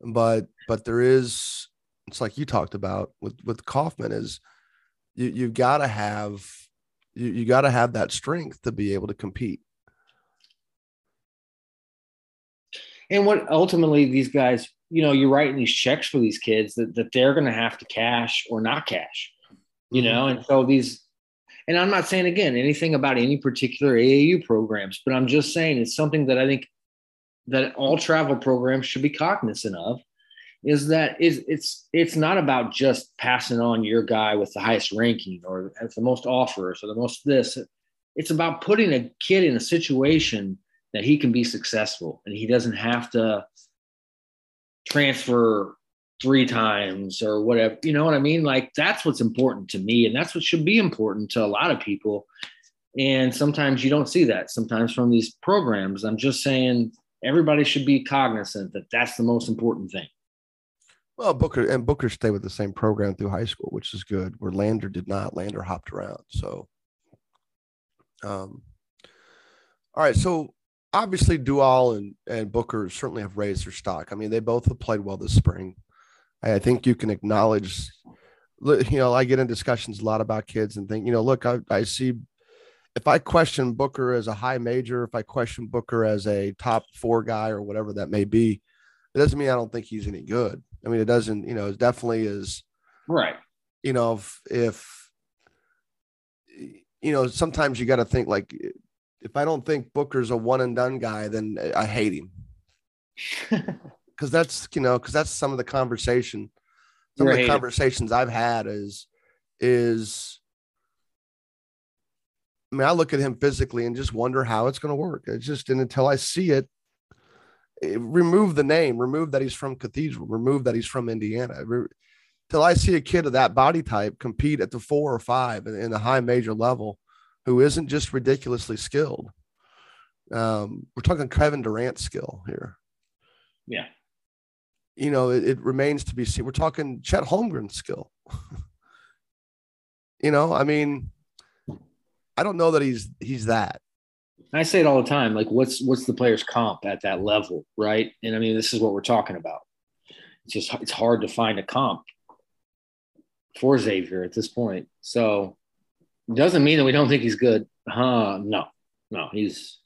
but but there is it's like you talked about with with Kaufman is you you've got to have you, you got to have that strength to be able to compete. And what ultimately these guys, you know, you're writing these checks for these kids that, that they're going to have to cash or not cash, you Mhm. know? And so these, and I'm not saying again anything about any particular AAU programs, but I'm just saying it's something that I think that all travel programs should be cognizant of is that is it's it's not about just passing on your guy with the highest ranking or the most offers or the most this it's about putting a kid in a situation that he can be successful and he doesn't have to transfer three times or whatever. You know what I mean? Like that's what's important to me. And that's what should be important to a lot of people. And sometimes you don't see that sometimes from these programs. I'm just saying everybody should be cognizant that that's the most important thing. Well, Booker and Booker stayed with the same program through high school, which is good. Where Lander did not. Lander hopped around. So, um, all right. So obviously, Dual and and Booker certainly have raised their stock. I mean, they both have played well this spring. I, I think you can acknowledge. You know, I get in discussions a lot about kids and think, you know, look, I, I see. If I question Booker as a high major, if I question Booker as a top four guy or whatever that may be, it doesn't mean I don't think he's any good. I mean, it doesn't, you know, it definitely is, Right. you know, if, if you know, sometimes you got to think like, if I don't think Booker's a one and done guy, then I hate him because that's, you know, because that's some of the conversation, some of the conversations I've had is, is, I mean, I look at him physically and just wonder how it's going to work. It's just, and until I see it, remove the name, remove that he's from Cathedral, remove that he's from Indiana. Re- Till I see a kid of that body type compete at the four or five in, in the high major level, who isn't just ridiculously skilled. Um, we're talking Kevin Durant skill here. Yeah. You know, it, it remains to be seen. We're talking Chet Holmgren skill. you know, I mean, I don't know that he's he's that. I say it all the time. Like, what's what's the player's comp at that level, right? And I mean, this is what we're talking about. It's just it's hard to find a comp for Xavier at this point. So, it doesn't mean that we don't think he's good. Huh? No, no, he's.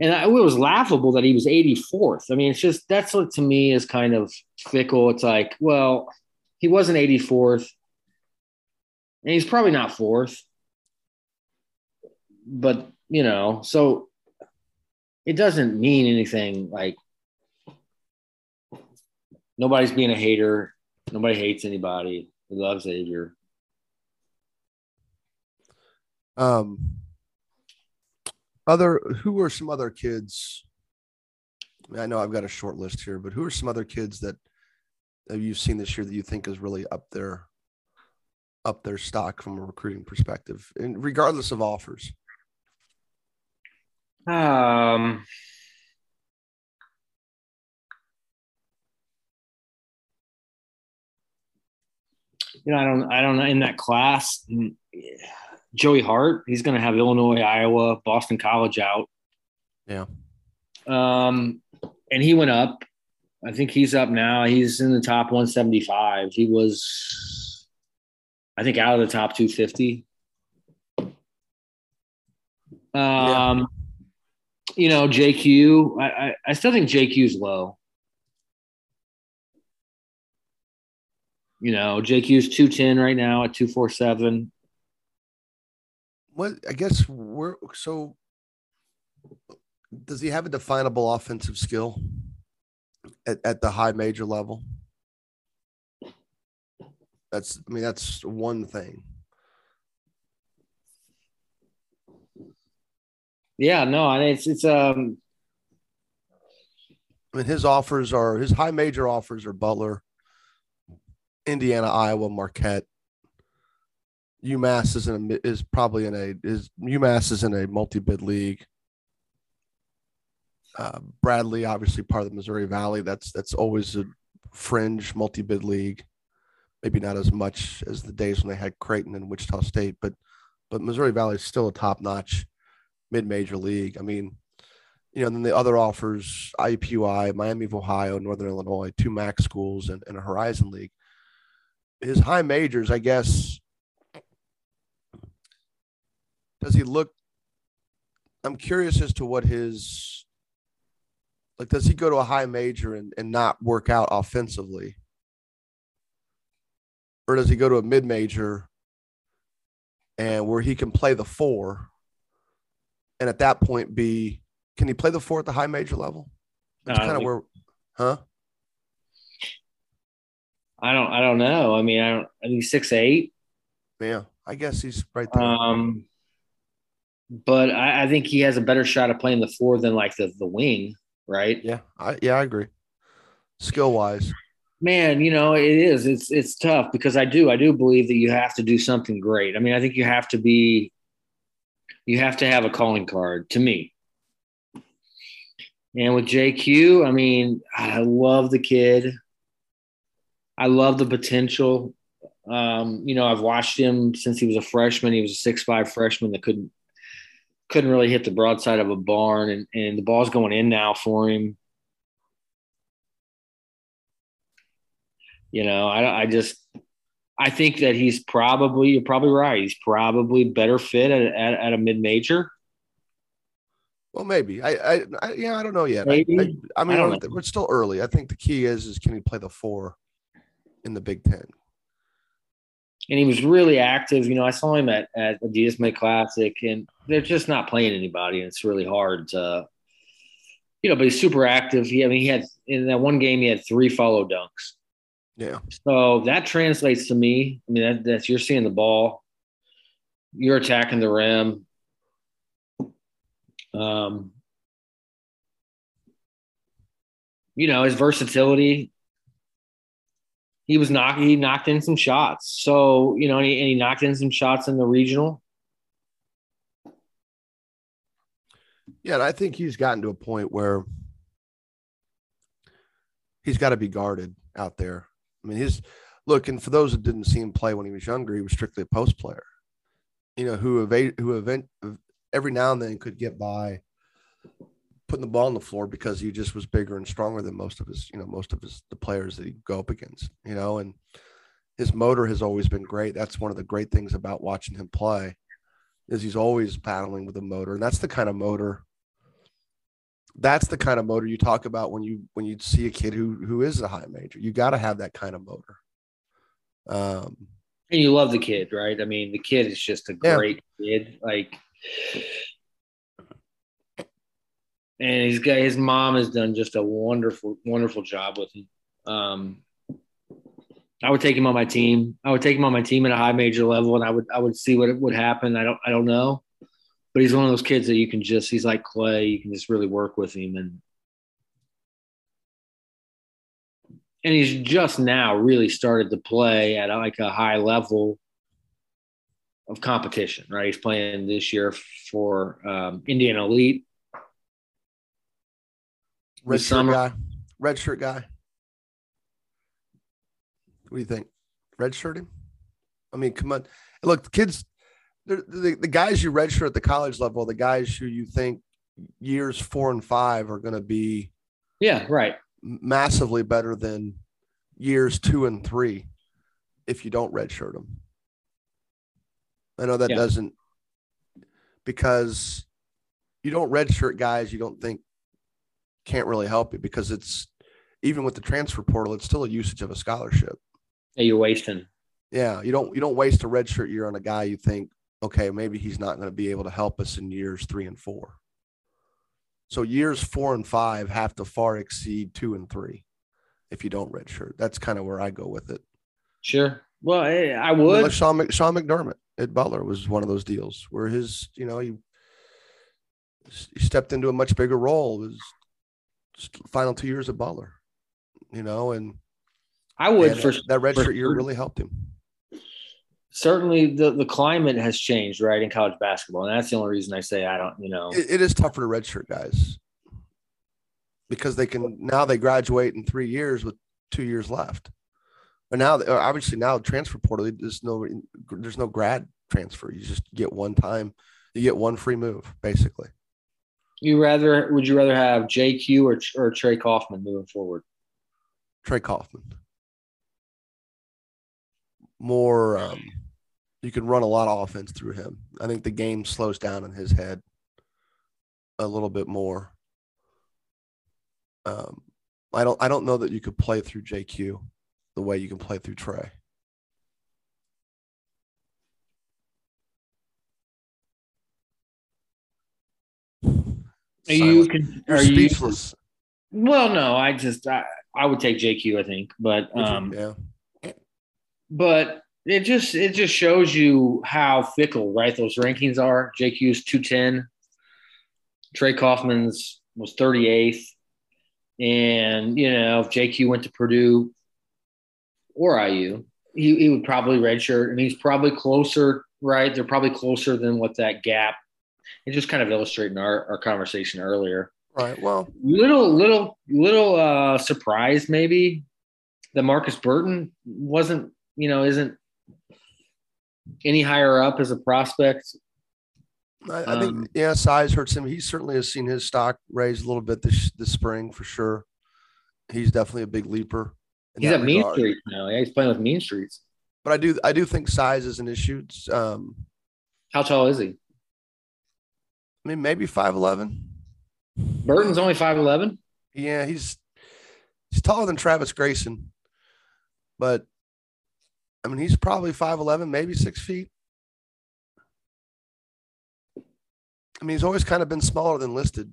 And I, it was laughable that he was 84th. I mean, it's just that's what to me is kind of fickle. It's like, well, he wasn't 84th, and he's probably not fourth but you know, so it doesn't mean anything like nobody's being a hater. Nobody hates anybody. We love Xavier. Um, other who are some other kids? I, know I've got a short list here, but who are some other kids that, that you've seen this year that you think is really up there, up their stock from a recruiting perspective, and regardless of offers? Um, you know, I don't, I don't know. In that class, Joey Hart, he's going to have Illinois, Iowa, Boston College out. Yeah. Um, and he went up. I think he's up now. He's in the top 175. He was, I think, out of the top 250. Um, yeah. You know, JQ. I, I, I still think JQ's low. You know, JQ's 210 right now at 247. What I guess we're so does he have a definable offensive skill at, at the high major level? That's I mean, that's one thing. Yeah, no, I it's it's um I mean his offers are his high major offers are Butler, Indiana, Iowa, Marquette. UMass is in a, is probably in a is UMass is in a multi bid league. Uh, Bradley, obviously part of the Missouri Valley. That's that's always a fringe multi bid league. Maybe not as much as the days when they had Creighton and Wichita State, but but Missouri Valley is still a top notch mid major league. I mean, you know, then the other offers IUPUI, Miami of Ohio, Northern Illinois, two MAC schools, and, and a Horizon League. His high majors, I guess, does he look? I'm curious as to what his like. Does he go to a high major and, and not work out offensively, or does he go to a mid major and where he can play the four, and at that point be can he play the four at the high major level? That's kind of where, huh? I don't. I don't know. I mean, I don't. I mean, six eight. Yeah, I guess he's right there. Um, but I, I, think he has a better shot of playing the four than like the the wing, right? Yeah, I, yeah, I agree. Skill wise, man, you know it is. It's it's tough because I do I do believe that you have to do something great. I mean, I think you have to be, you have to have a calling card to me. And with JQ, I mean, I love the kid. I love the potential. Um, you know, I've watched him since he was a freshman. He was a six-five freshman that couldn't couldn't really hit the broadside of a barn, and, and the ball's going in now for him. You know, I, I just I think that he's probably you're probably right. He's probably better fit at, at, at a mid major. Well, maybe. I, I, I, yeah, I don't know yet. Maybe. I, I, I mean, I we're still early. I think the key is is can he play the four in the Big Ten? and he was really active. You know, I saw him at at Adidas May Classic, and they're just not playing anybody, and it's really hard to, you know. But he's super active. He, I mean, he had in that one game he had three follow dunks. Yeah. So that translates to me. I mean, that, that's you're seeing the ball, you're attacking the rim. Um, you know, his versatility he was knocking he knocked in some shots. So, you know, and he, and he knocked in some shots in the regional. Yeah, I think he's gotten to a point where he's got to be guarded out there. I mean, he's look, and for those that didn't see him play when he was younger, he was strictly a post player. You know, who evade, who event every now and then could get by putting the ball on the floor because he just was bigger and stronger than most of his, you know, most of his the players that he go up against, you know, and his motor has always been great. That's one of the great things about watching him play is he's always battling with a motor. And that's the kind of motor that's the kind of motor you talk about when you when you see a kid who who is a high major. You got to have that kind of motor. Um and you love the kid, right? I mean, the kid is just a great yeah. kid. Like and he's got his mom has done just a wonderful, wonderful job with him. Um, I would take him on my team. I would take him on my team at a high major level, and I would I would see what would happen. I don't I don't know, but he's one of those kids that you can just he's like clay. You can just really work with him, and and he's just now really started to play at like a high level of competition. Right, he's playing this year for um, Indiana Elite Red shirt summer. guy. Red shirt guy. What do you think? Red shirt him? I mean, come on. Look, the kids, the, the, the guys you redshirt at the college level, the guys who you think years four and five are going to be. Yeah, right. massively better than years two and three if you don't redshirt them. I know that Yeah. doesn't because you don't redshirt guys you don't think can't really help you because it's even with the transfer portal, it's still a usage of a scholarship. You're wasting. Yeah, you don't you don't waste a redshirt year on a guy you think okay maybe he's not going to be able to help us in years three and four. So years four and five have to far exceed two and three if you don't redshirt. That's kind of where I go with it. Sure. Well, I, I I mean, would. like Sean, Mc- Sean McDermott at Butler was one of those deals where his, you know, he, he stepped into a much bigger role. Just final two years at Butler, you know, and, I would and for that red for shirt year really helped him. Certainly the the climate has changed, right, in college basketball, and that's the only reason I say I don't. You know, It, it is tougher to redshirt guys because they can now they graduate in three years with two years left. But now, uh, obviously, now transfer portal there's no there's no grad transfer. You just get one time, you get one free move, basically. you rather would you rather have JQ or or Trey Kaufman moving forward? Trey Kaufman. More, um, you can run a lot of offense through him. I think the game slows down in his head a little bit more. Um, I don't, I don't know that you could play through JQ the way you can play through Trey. Are you Silent. can, You're are you well? No, I just I, I would take JQ. I think, but um, yeah, but it just it just shows you how fickle right those rankings are. JQ's two ten. Trey Kaufman's was thirty eighth, and you know if JQ went to Purdue or IU, he, he would probably redshirt, and he's probably closer. Right, they're probably closer than what that gap. It just kind of illustrating our, our conversation earlier right. Well, little little little uh surprised maybe that Marcus Burton wasn't you know isn't any higher up as a prospect. I, I think Um, yeah, size hurts him. He certainly has seen his stock raise a little bit this this spring for sure. He's definitely a big leaper. He's at Mean. Streets now. Yeah, he's playing with Mean Streets. But I do I do think size is an issue. Um, How tall is he? I mean, maybe five eleven. Burton's only five eleven. Yeah, he's he's taller than Travis Grayson, but I mean, he's probably five eleven, maybe six feet. I mean, he's always kind of been smaller than listed.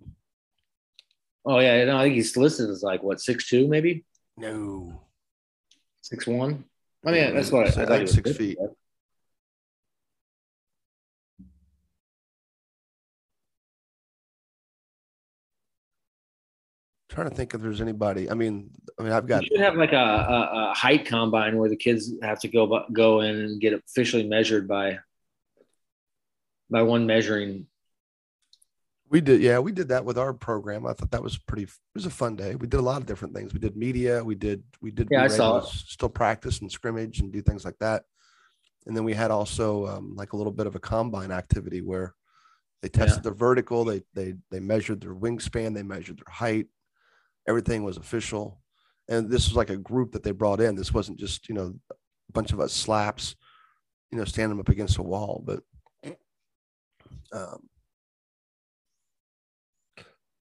Oh yeah, no, I think he's listed as like what six two maybe No, six one. Oh, I mean, that's what I, I I thought think six feet. at. Trying to think if there's anybody. I mean, I mean, I've got You should have like a, a, a height combine where the kids have to go go in and get officially measured by by one measuring. We did, yeah, we did that with our program. I thought that was pretty. It was a fun day. We did a lot of different things. We did media. We did, we did. Yeah, I saw to Still practice and scrimmage and do things like that. And then we had also um, like a little bit of a combine activity where they tested Yeah. their vertical. They they they measured their wingspan. They measured their height. Everything was official. And this was like a group that they brought in. This wasn't just you know a bunch of us slaps, you know, standing up against a wall, but. Um,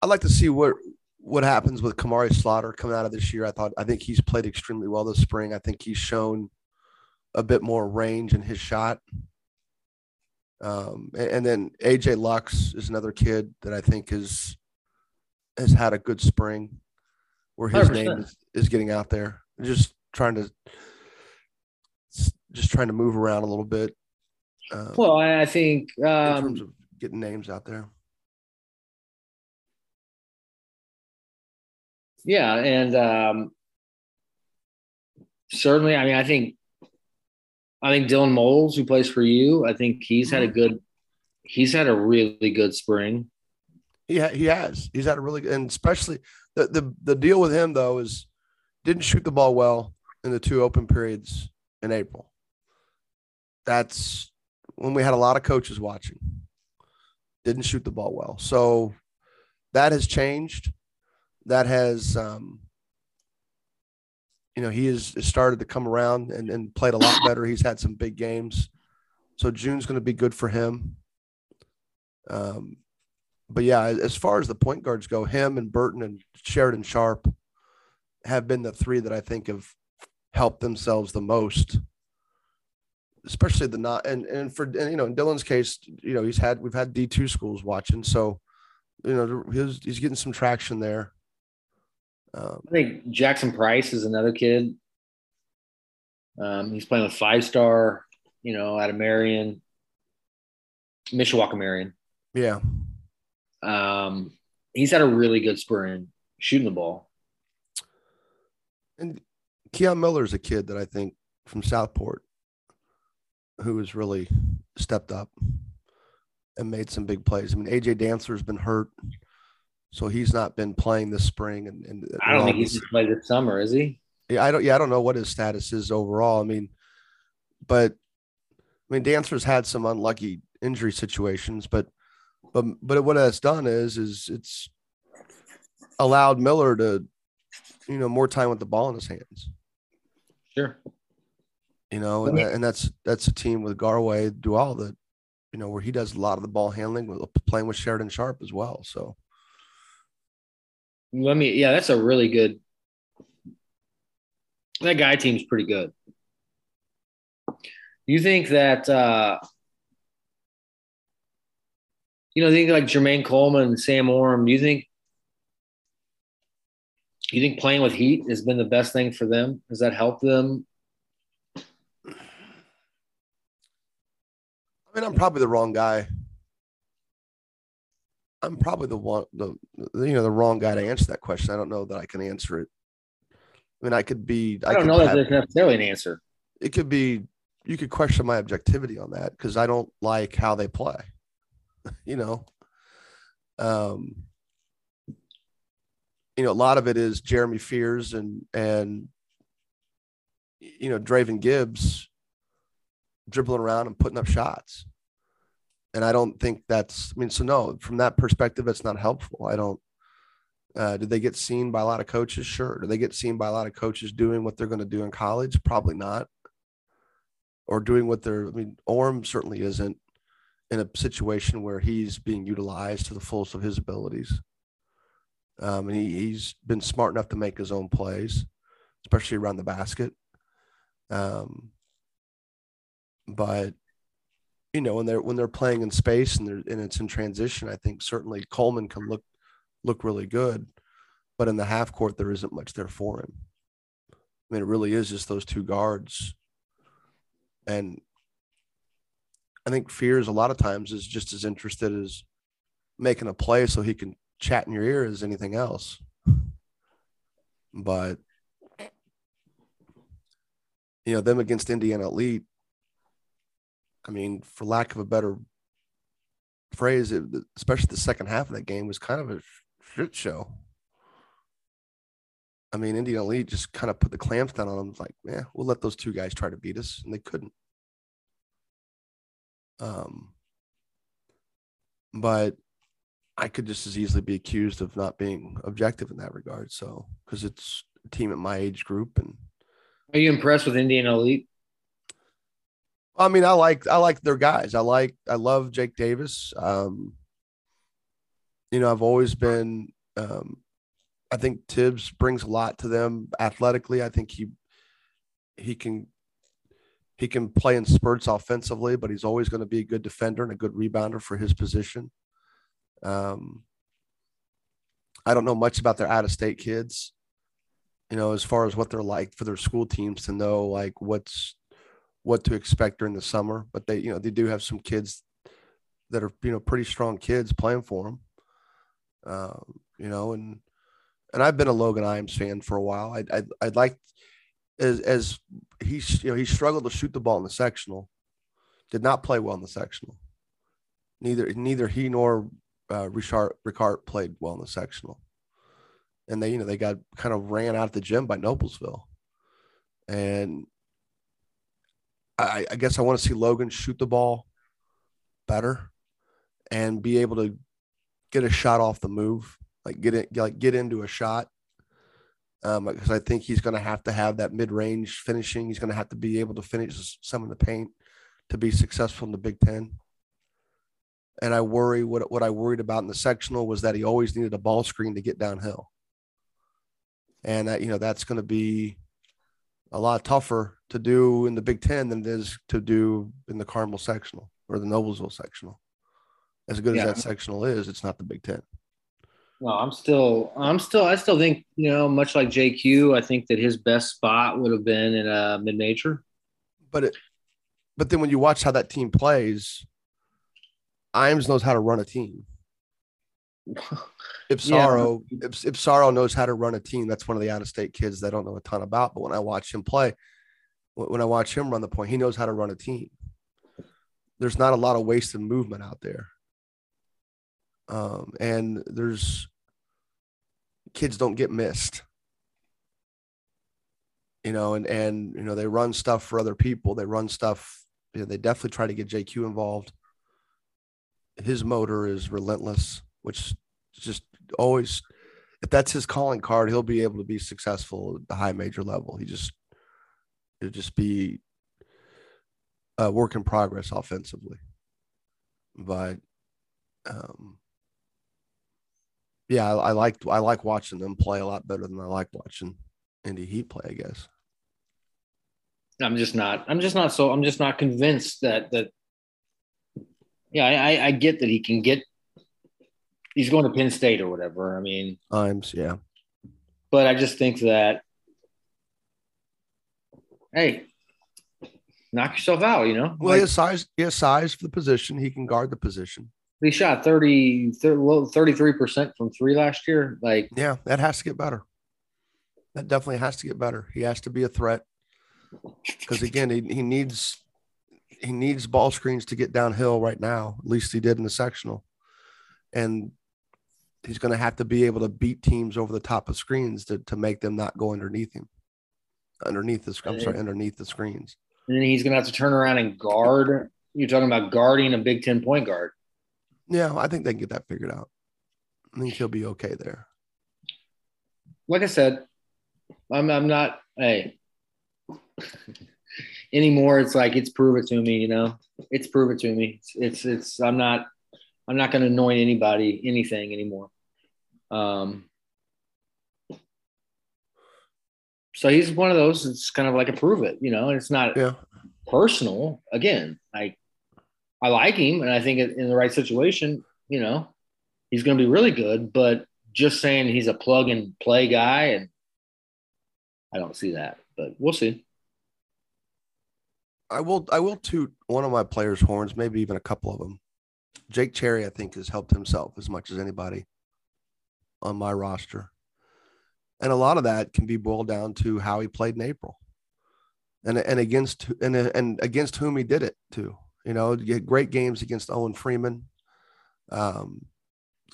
I'd like to see what what happens with Kamari Slaughter coming out of this year. I thought I think he's played extremely well this spring. I think he's shown a bit more range in his shot. Um, and, and then AJ Lux is another kid that I think is has had a good spring, where his 100%. name is, is getting out there. Just trying to just trying to move around a little bit. Um, Well, I think in um, terms of getting names out there. yeah, and um, certainly, I mean, I think I think Dylan Moles, who plays for you, I think he's had a good he's had a really good spring. He ha- he has. He's had a really good, and especially the, the the deal with him though is didn't shoot the ball well in the two open periods in April. That's when we had a lot of coaches watching. Didn't shoot the ball well, so that has changed. That has um, you know, he has started to come around and, and played a lot better. He's had some big games. So June's going to be good for him. Um, but yeah, as far as the point guards go, him and Burton and Sheridan Sharp have been the three that I think have helped themselves the most. Especially the not and and for and, you know in Dylan's case, you know he's had we've had D two schools watching, so you know he's he's getting some traction there. Um, I think Jackson Price is another kid. Um, he's playing with five star, you know, out of Marion, Mishawaka Marion. Yeah. Um, he's had a really good spring shooting the ball. And Keon Miller is a kid that I think from Southport who has really stepped up and made some big plays. I mean, AJ Dancer's been hurt. So he's not been playing this spring, and, and I don't think he's going play this summer, is he? Yeah, I don't. Yeah, I don't know what his status is overall. I mean, but I mean, Dancer's had some unlucky injury situations, but but but what that's done is is it's allowed Miller to, you know, more time with the ball in his hands. Sure. You know, and, that, and that's that's a team with Garwey Dual that, you know, where he does a lot of the ball handling, with playing with Sheridan Sharp as well. So let me. Yeah, that's a really good. That guy team's pretty good. You think that? uh You know, think like Jermaine Coleman and Sam Orm. Do you think? You think playing with Heat has been the best thing for them? Has that helped them? I mean, I'm probably the wrong guy I'm probably the one, the you know, the wrong guy to answer that question. I don't know that I can answer it. I mean, I could be. I, I don't know that there's necessarily an answer. It could be. You could question my objectivity on that because I don't like how they play. you know, um, you know, a lot of it is Jeremy Fears and and you know Draven Gibbs dribbling around and putting up shots and I don't think that's. I mean, so no, from that perspective, it's not helpful. I don't. Uh, did they get seen by a lot of coaches? Sure. Do they get seen by a lot of coaches doing what they're going to do in college? Probably not. Or doing what they're. I mean, Orm certainly isn't in a situation where he's being utilized to the fullest of his abilities. Um, and he, he's been smart enough to make his own plays, especially around the basket. Um, but you know, when they're when they're playing in space and they're and it's in transition, I think certainly Coleman can look look really good, but in the half court there isn't much there for him. I mean, it really is just those two guards, and I think Fears a lot of times is just as interested as making a play so he can chat in your ear as anything else. But you know, them against Indiana Elite, I mean, for lack of a better phrase, it, especially the second half of that game was kind of a shit show. I mean, Indian Elite just kind of put the clamps down on them. Like, yeah, we'll let those two guys try to beat us, and they couldn't. Um, but I could just as easily be accused of not being objective in that regard. So, because it's a team at my age group, and are you impressed with Indian Elite? I mean, I like I like their guys. I like I love Jake Davis. Um, you know, I've always been. Um, I think Tibbs brings a lot to them athletically. I think he he can he can play in spurts offensively, but he's always going to be a good defender and a good rebounder for his position. Um, I don't know much about their out of state kids, you know, as far as what they're like for their school teams to know like what's what to expect during the summer, but they, you know, they do have some kids that are, you know, pretty strong kids playing for them. Um, you know, and and I've been a Logan Imes fan for a while. I I I'd like as as he's you know he struggled to shoot the ball in the sectional, did not play well in the sectional. Neither neither he nor uh, Richard Ricard played well in the sectional, and they you know they got kind of ran out of the gym by Noblesville, and I, I guess I want to see Logan shoot the ball better and be able to get a shot off the move, like get it, like get into a shot. Um, because I think he's going to have to have that mid range finishing. He's going to have to be able to finish some of the paint to be successful in the Big Ten. And I worry what what I worried about in the sectional was that he always needed a ball screen to get downhill, and that you know that's going to be a lot tougher to do in the Big Ten than it is to do in the Carmel sectional or the Noblesville sectional. As good yeah. as that sectional is, it's not the Big Ten. No, I'm still, I'm still, I still think, you know, much like JQ, I think that his best spot would have been in a mid major. But it, but then when you watch how that team plays, Iams knows how to run a team. if Sorrow, yeah. if, if Sorrow knows how to run a team, that's one of the out of state kids that I don't know a ton about. But when I watch him play, when I watch him run the point, he knows how to run a team. There's not a lot of wasted movement out there. Um, and there's kids don't get missed. You know, and and you know, they run stuff for other people. They run stuff, you know, they definitely try to get JQ involved. His motor is relentless, which just always if that's his calling card, he'll be able to be successful at the high major level. He just it'll just be a work in progress offensively. But um yeah, I, I like I like watching them play a lot better than I like watching Indy Heat play, I guess. I'm just not I'm just not so I'm just not convinced that that yeah, I, I get that he can get he's going to Penn State or whatever. I mean, times, yeah. But I just think that, hey, knock yourself out, you know? Well, like, he has size, he has size for the position. He can guard the position. He shot 30, 33% from three last year. Like, yeah, that has to get better. That definitely has to get better. He has to be a threat because again, he, he needs he needs ball screens to get downhill right now. At least he did in the sectional, and he's going to have to be able to beat teams over the top of screens to, to make them not go underneath him, underneath the I'm sorry, underneath the screens. And then he's going to have to turn around and guard. You're talking about guarding a Big Ten point guard. Yeah, I think they can get that figured out. I think he'll be okay there. Like I said, I'm I'm not hey anymore. It's like it's prove it to me, you know. It's prove it to me. It's it's, it's I'm not I'm not going to anoint anybody anything anymore. Um, so he's one of those. It's kind of like a prove it, you know. And it's not yeah. personal. Again, I I like him, and I think in the right situation, you know, he's going to be really good. But just saying he's a plug and play guy, and I don't see that. But we'll see. I will. I will toot one of my players' horns, maybe even a couple of them. Jake Cherry, I think, has helped himself as much as anybody on my roster. And a lot of that can be boiled down to how he played in April. And, and against and, and against whom he did it too. You know, you had great games against Owen Freeman, um,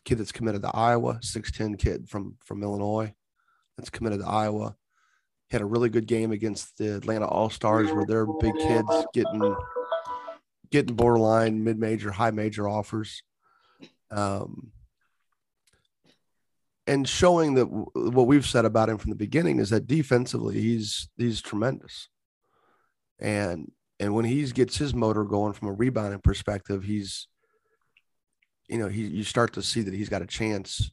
kid that's committed to Iowa, 6'10 kid from from Illinois that's committed to Iowa. Had a really good game against the Atlanta All Stars where they're big kids getting getting borderline mid major, high major offers. Um, and showing that w- what we've said about him from the beginning is that defensively he's he's tremendous. And and when he gets his motor going from a rebounding perspective, he's you know, he you start to see that he's got a chance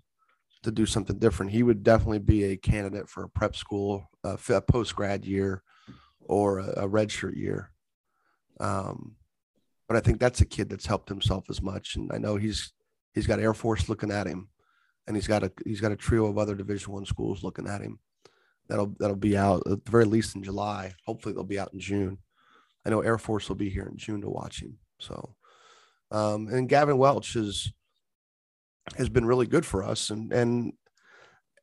to do something different. He would definitely be a candidate for a prep school, a post grad year, or a, a redshirt year. Um, but I think that's a kid that's helped himself as much. And I know he's he's got Air Force looking at him, and he's got a he's got a trio of other Division One schools looking at him. That'll that'll be out at the very least in July. Hopefully they'll be out in June. I know Air Force will be here in June to watch him. So, um, and Gavin Welch is has been really good for us, and and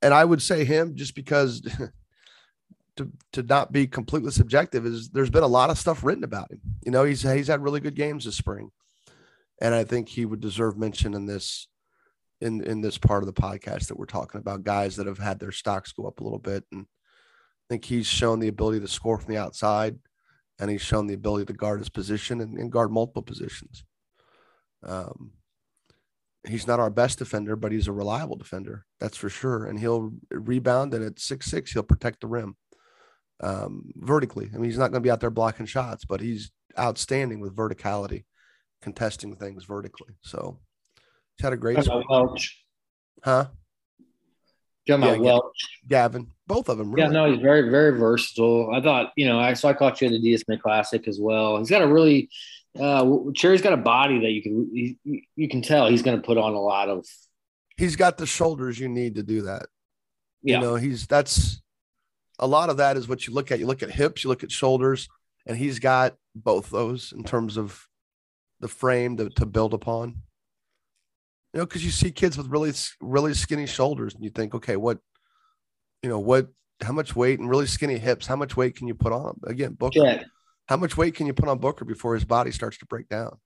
and I would say him just because to to not be completely subjective is there's been a lot of stuff written about him. You know, he's he's had really good games this spring, and I think he would deserve mention in this in in this part of the podcast that we're talking about guys that have had their stocks go up a little bit, and I think he's shown the ability to score from the outside, and he's shown the ability to guard his position and, and guard multiple positions. Um, he's not our best defender, but he's a reliable defender. That's for sure. And he'll rebound and at six six, he'll protect the rim um, vertically. I mean, he's not going to be out there blocking shots, but he's outstanding with verticality, contesting things vertically. So he's had a great. Huh? Talking yeah, Welch. Gavin. Both of them. Really. Yeah, no, he's very, very versatile. I thought, you know, I so I caught you at the DS Smith Classic as well. He's got a really uh Cherry's got a body that you can you, you can tell he's going to put on a lot of. He's got the shoulders you need to do that. Yeah. You know, he's that's a lot of that is what you look at. You look at hips, you look at shoulders, and he's got both those in terms of the frame to, to build upon. You know, because you see kids with really, really skinny shoulders, and you think, okay, what, you know, what, how much weight and really skinny hips, how much weight can you put on? Again, Booker, yeah. how much weight can you put on Booker before his body starts to break down?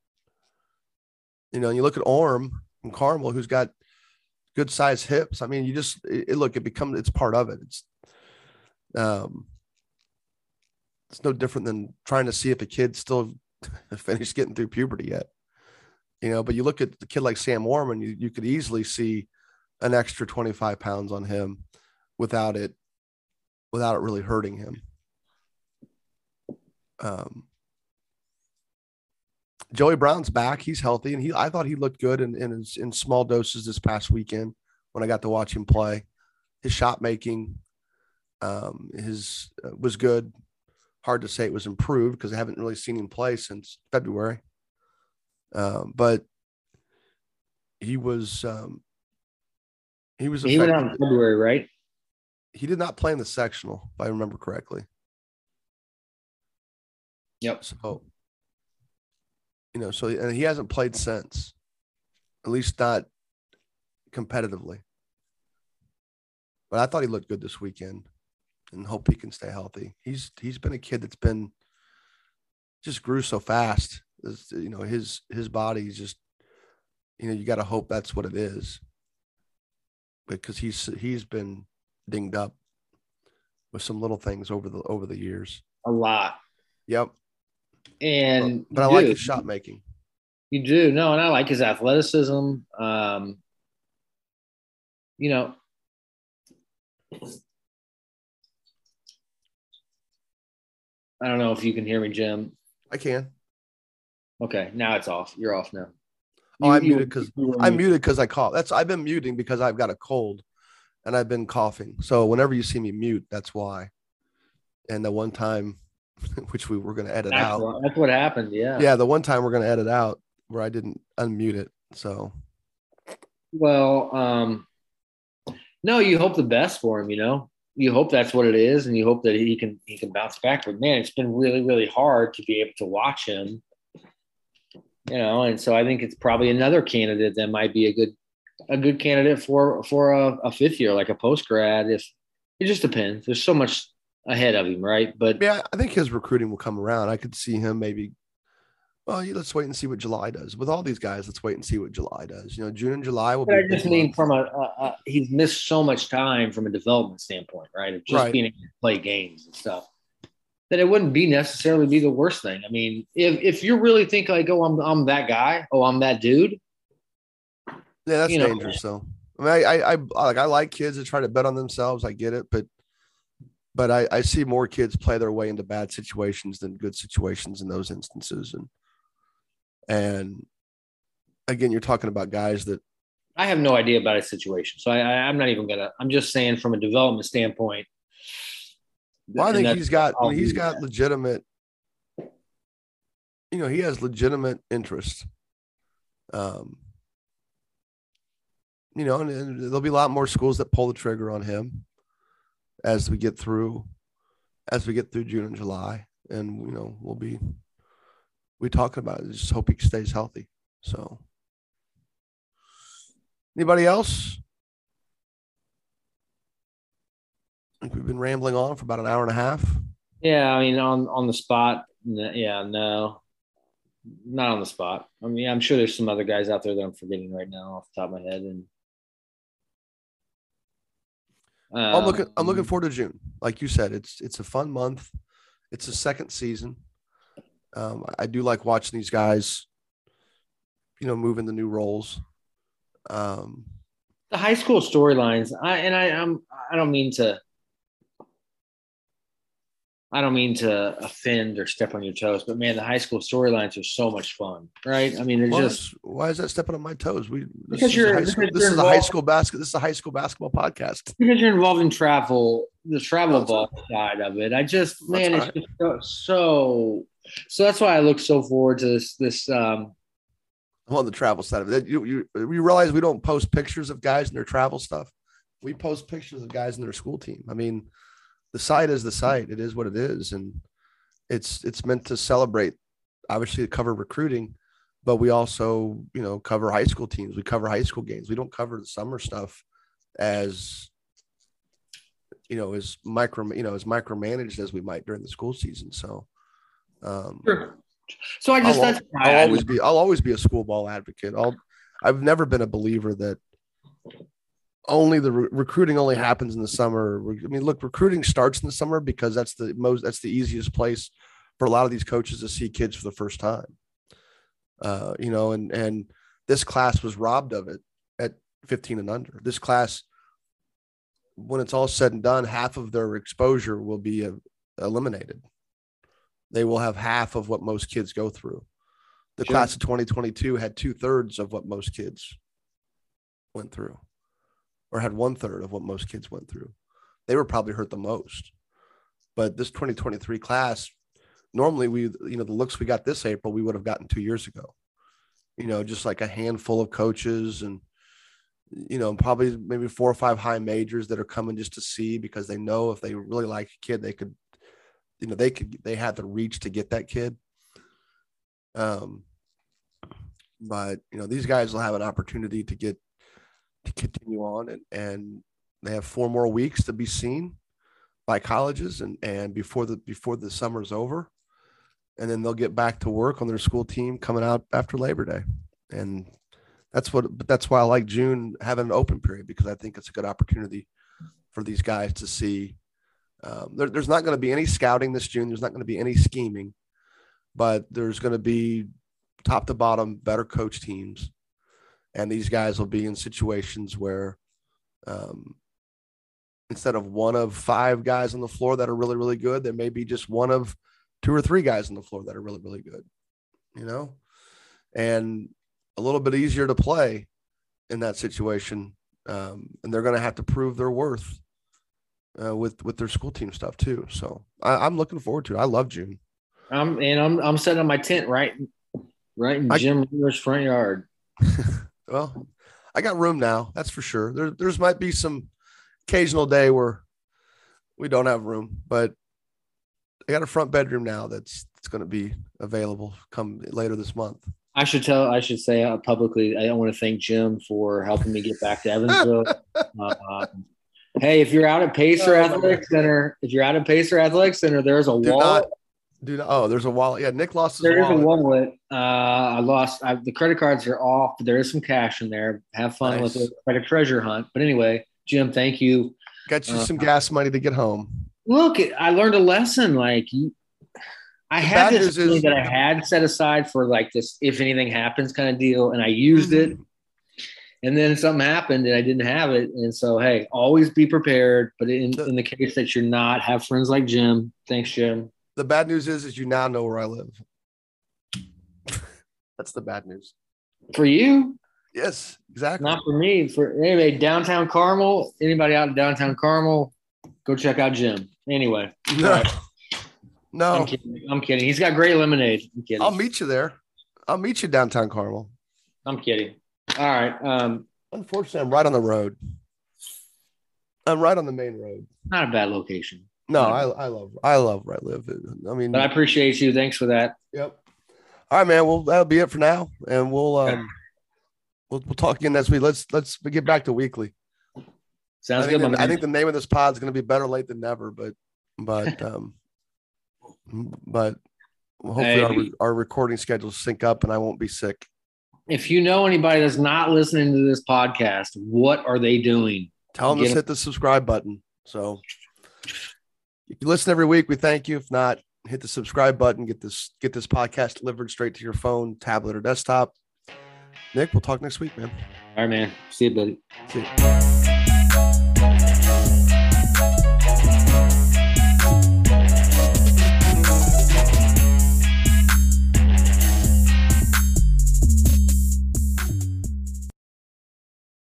You know, and you look at Orm and Carmel, who's got good size hips. I mean, you just it, look, it becomes it's part of it. It's um, it's no different than trying to see if a kid's still finished getting through puberty yet. You know, but you look at the kid like Sam Warman, you, you could easily see an extra 25 pounds on him without it without it really hurting him. Um, Joey Brown's back. He's healthy, and he I thought he looked good in in, in small doses this past weekend when I got to watch him play. His shot making, um, his uh, was good. Hard to say it was improved because I haven't really seen him play since February. Um, but he was um, he was he went out in February, right? He did not play in the sectional, if I remember correctly. Yep. So you know, so and he hasn't played since, at least not competitively. But I thought he looked good this weekend and hope he can stay healthy. He's he's been a kid that's been just grew so fast. You know, his his body's just you know, you got to hope that's what it is. Because he's he's been dinged up with some little things over the over the years. A lot. Yep. And but, but I like his shot making. You do. No, and I like his athleticism. Um, you know, I don't know if you can hear me, Jim. I can. Okay, now it's off. You're off now. Oh, I'm muted because I'm muted because I cough. That's I've been muting because I've got a cold, and I've been coughing. So whenever you see me mute, that's why. And the one time, which we were going to edit that's out. What, that's what happened. Yeah. Yeah, the one time we're going to edit out where I didn't unmute it. So. Well, um, no, you hope the best for him. You know, you hope that's what it is, and you hope that he can he can bounce back. But man, it's been really really hard to be able to watch him. You know, and so I think it's probably another candidate that might be a good a good candidate for for a, a fifth year, like a post grad. If it just depends. There's so much ahead of him, right? But yeah, I think his recruiting will come around. I could see him maybe well, let's wait and see what July does. With all these guys, let's wait and see what July does. You know, June and July will but be. I just mean from a, a, a, he's missed so much time from a development standpoint, right? Of just right. being able to play games and stuff. That it wouldn't be necessarily be the worst thing. I mean, if if you really think like, oh, I'm I'm that guy, oh, I'm that dude. Yeah, that's dangerous. Know. though. I mean, I, I, I like I like kids that try to bet on themselves. I get it, but but I, I see more kids play their way into bad situations than good situations in those instances, and and again, you're talking about guys that I have no idea about a situation. So I, I, am not even gonna. I'm just saying from a development standpoint. Well, I think he's got he's got legitimate. You know, he has legitimate interest. Um, you know, and, and there'll be a lot more schools that pull the trigger on him as we get through, as we get through June and July, and you know, we'll be we talking about it. Just hope he stays healthy. So, anybody else? Think we've been rambling on for about an hour and a half. Yeah, I mean, on on the spot, yeah, no, not on the spot. I mean, I'm sure there's some other guys out there that I'm forgetting right now off the top of my head, and um, I'm looking. I'm looking forward to June. Like you said, it's it's a fun month. It's a second season. Um, I do like watching these guys, you know, move into new roles. Um, the high school storylines. I and I I'm I don't mean to I don't mean to offend or step on your toes, but man, the high school storylines are so much fun, right? I mean, they're why, just why is that stepping on my toes? We this Because is you're- a high school, this is a high school basket. This is a high school basketball podcast. because you're involved in travel, the travel ball side of it. I just man, That's it's just so, so so that's why I look so forward to this this um I'm on the travel side of it. You, you, you realize we don't post pictures of guys in their travel stuff. We post pictures of guys in their school team. I mean, the site is the site. It is what it is, and it's it's meant to celebrate. Obviously, to cover recruiting, but we also you know cover high school teams. We cover high school games. We don't cover the summer stuff as you know as micro you know as micromanaged as we might during the school season. So. Um, so I just I'll, that's I'll always be I'll always be a school ball advocate. I'll I've never been a believer that only the re- recruiting only happens in the summer. I mean, look, recruiting starts in the summer because that's the most that's the easiest place for a lot of these coaches to see kids for the first time. Uh, you know, and and this class was robbed of it at 15 and under. This class, when it's all said and done, half of their exposure will be uh, eliminated they will have half of what most kids go through. The Sure. class of 2022 had two thirds of what most kids went through, or had one third of what most kids went through. They were probably hurt the most. But this 2023 class, normally we, you know, the looks we got this April, we would have gotten two years ago. You know, just like a handful of coaches and, you know, probably maybe four or five high majors that are coming just to see because they know if they really like a kid, they could you know they could they had the reach to get that kid um but you know these guys will have an opportunity to get to continue on and and they have four more weeks to be seen by colleges and and before the before the summer's over and then they'll get back to work on their school team coming out after labor day and that's what but that's why i like june having an open period because i think it's a good opportunity for these guys to see um, there, there's not going to be any scouting this June. There's not going to be any scheming, but there's going to be top to bottom better coach teams, and these guys will be in situations where um, instead of one of five guys on the floor that are really really good, there may be just one of two or three guys on the floor that are really really good. You know, and a little bit easier to play in that situation, um, and they're going to have to prove their worth uh, with with their school team stuff too. So I, I'm looking forward to it. I love June. I'm and I'm I'm setting up my tent right right in I- Jim Ringer's front yard. Well, I got room now. That's for sure. There there's might be some occasional day where we don't have room, but I got a front bedroom now that's that's going to be available come later this month. I should tell I should say uh, publicly I want to thank Jim for helping me get back to Evansville. um, hey, if you're out at Pacer Oh, Athletic Center, if you're out at Pacer Athletic Center, there's a Do wallet. not, not. Oh, there's a wallet. Yeah, Nick lost his There is a wallet. Uh, I lost. I, the credit cards are off, but there is some cash in there. Have fun with Nice. it, like a treasure hunt. But anyway, Jim, thank you. Got you Uh, some gas money to get home. Look, I learned a lesson. Like you, I The had this is- that I had set aside for like this if anything happens kind of deal, and I used it. And then something happened and I didn't have it. And so, hey, always be prepared. But in, in the case that you're not, have friends like Jim. Thanks, Jim. The bad news is, is you now know where I live. That's the bad news. For you, Yes, exactly. not for me. For anyway, downtown Carmel, anybody out in downtown Carmel, go check out Jim. Anyway, No, I'm no. kidding. I'm kidding. He's got great lemonade. I'm kidding. I'll meet you there. I'll meet you downtown Carmel. I'm kidding. All right. Um, Unfortunately, I'm right on the road. I'm right on the main road. not a bad location. No, I, I love I love where I live. I mean, But I appreciate you. Thanks for that. yep. All right, man. Well, that'll be it for now, and we'll um we'll, we'll talk again next week. Let's let's get back to weekly. Sounds good. the, I think the name of this pod is going to be better late than never, but but um but hopefully our Hey. our recording schedules sync up, and I won't be sick. if you know anybody that's not listening to this podcast, what are they doing? Tell them to hit the subscribe button. So if you listen every week, we thank you. If not, hit the subscribe button. Get this get this podcast delivered straight to your phone, tablet, or desktop. Nick, we'll talk next week, man. All right, man. See you, buddy. See you.